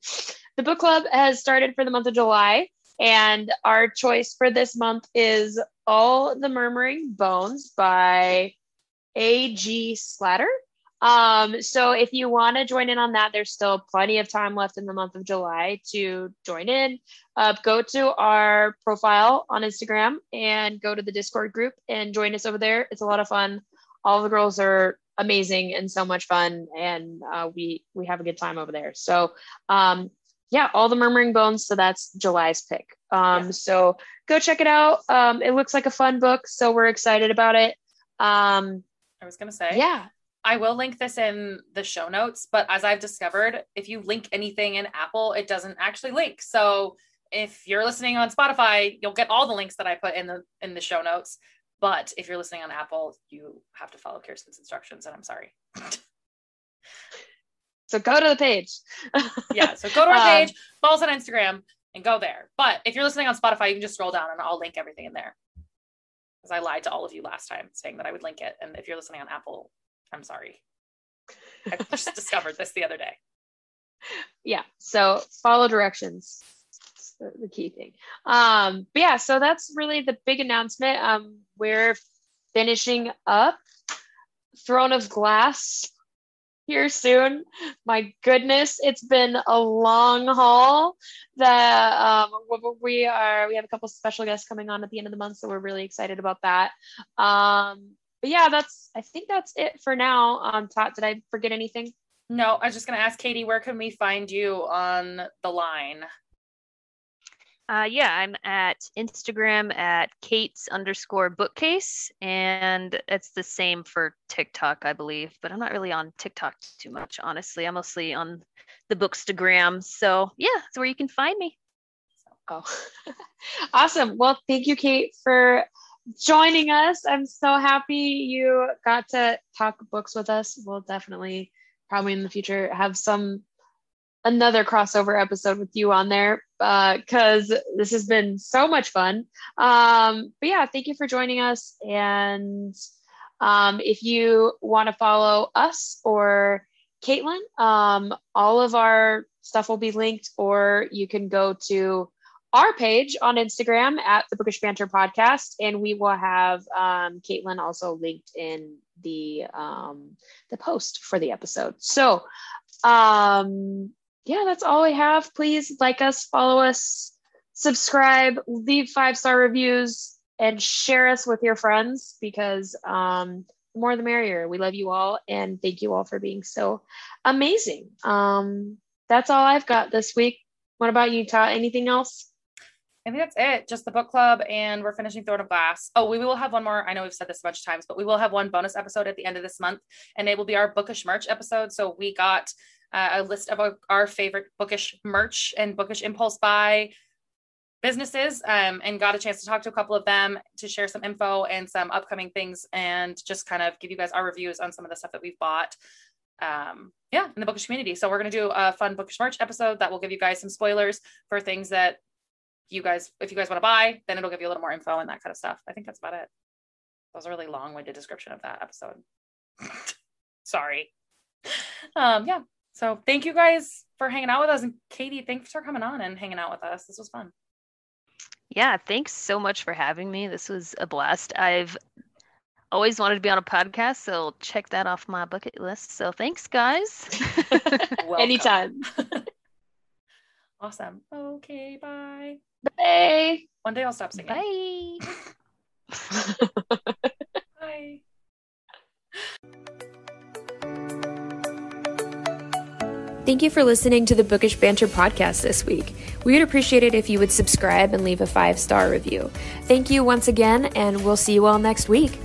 the book club has started for the month of July, and our choice for this month is All the Murmuring Bones by A.G. Slatter. Um, so if you want to join in on that, there's still plenty of time left in the month of July to join in. Uh, go to our profile on Instagram and go to the Discord group and join us over there. It's a lot of fun. All the girls are amazing and so much fun and uh, we we have a good time over there so um yeah all the murmuring bones so that's july's pick um yeah. so go check it out um it looks like a fun book so we're excited about it um i was gonna say yeah I will link this in the show notes, but as I've discovered, if you link anything in Apple, it doesn't actually link. So if you're listening on Spotify, you'll get all the links that I put in the in the show notes. But if you're listening on Apple, you have to follow Kearsten's instructions, and I'm sorry. so go to the page. yeah, so go to our um, page, follow us on Instagram, and go there. But if you're listening on Spotify, you can just scroll down and I'll link everything in there. Because I lied to all of you last time saying that I would link it. And if you're listening on Apple, I'm sorry. I just discovered this the other day. Yeah. So follow directions the, key thing. Um, but yeah, so that's really the big announcement. Um, we're finishing up Throne of Glass here soon. My goodness, it's been a long haul. That um, we are we have a couple special guests coming on at the end of the month, so we're really excited about that. Um, but yeah, that's I think that's it for now. Um, Tot, did I forget anything? No, I was just gonna ask Katie, where can we find you on the line? Uh, yeah, I'm at Instagram at Kate's underscore bookcase, and it's the same for TikTok, I believe. But I'm not really on TikTok too much, honestly. I'm mostly on the Bookstagram. So yeah, that's where you can find me. Oh, awesome. Well, thank you, Kate, for joining us. I'm so happy you got to talk books with us. We'll definitely, probably in the future, have some another crossover episode with you on there because uh, this has been so much fun. Um, but yeah, thank you for joining us. And um, if you want to follow us or Caitlin, um, all of our stuff will be linked, or you can go to our page on Instagram at the Bookish Banter Podcast, and we will have um, Caitlin also linked in the um, the post for the episode. So, um, yeah, that's all I have. Please like us, follow us, subscribe, leave five star reviews, and share us with your friends because um, the more the merrier. We love you all, and thank you all for being so amazing. Um, that's all I've got this week. What about you, Todd? Anything else? I think that's it. Just the book club, and we're finishing Throne of Glass. Oh, we will have one more. I know we've said this a bunch of times, but we will have one bonus episode at the end of this month, and it will be our bookish merch episode. So we got uh, a list of our, our, favorite bookish merch and bookish impulse buy businesses, um, and got a chance to talk to a couple of them to share some info and some upcoming things, and just kind of give you guys our reviews on some of the stuff that we've bought. Um, yeah, in the bookish community. So we're gonna do a fun bookish merch episode that will give you guys some spoilers for things that you guys, if you guys want to buy, then it'll give you a little more info and that kind of stuff. I think that's about it. That was a really long-winded description of that episode. Sorry. Um, yeah. So thank you guys for hanging out with us. And Katie, thanks for coming on and hanging out with us. This was fun. Yeah, thanks so much for having me. This was a blast. I've always wanted to be on a podcast, so check that off my bucket list. So thanks, guys. Anytime. awesome. Okay, bye. Bye. One day I'll stop singing. Bye. Bye. Thank you for listening to the Bookish Banter podcast this week. We would appreciate it if you would subscribe and leave a five star review. Thank you once again, and we'll see you all next week.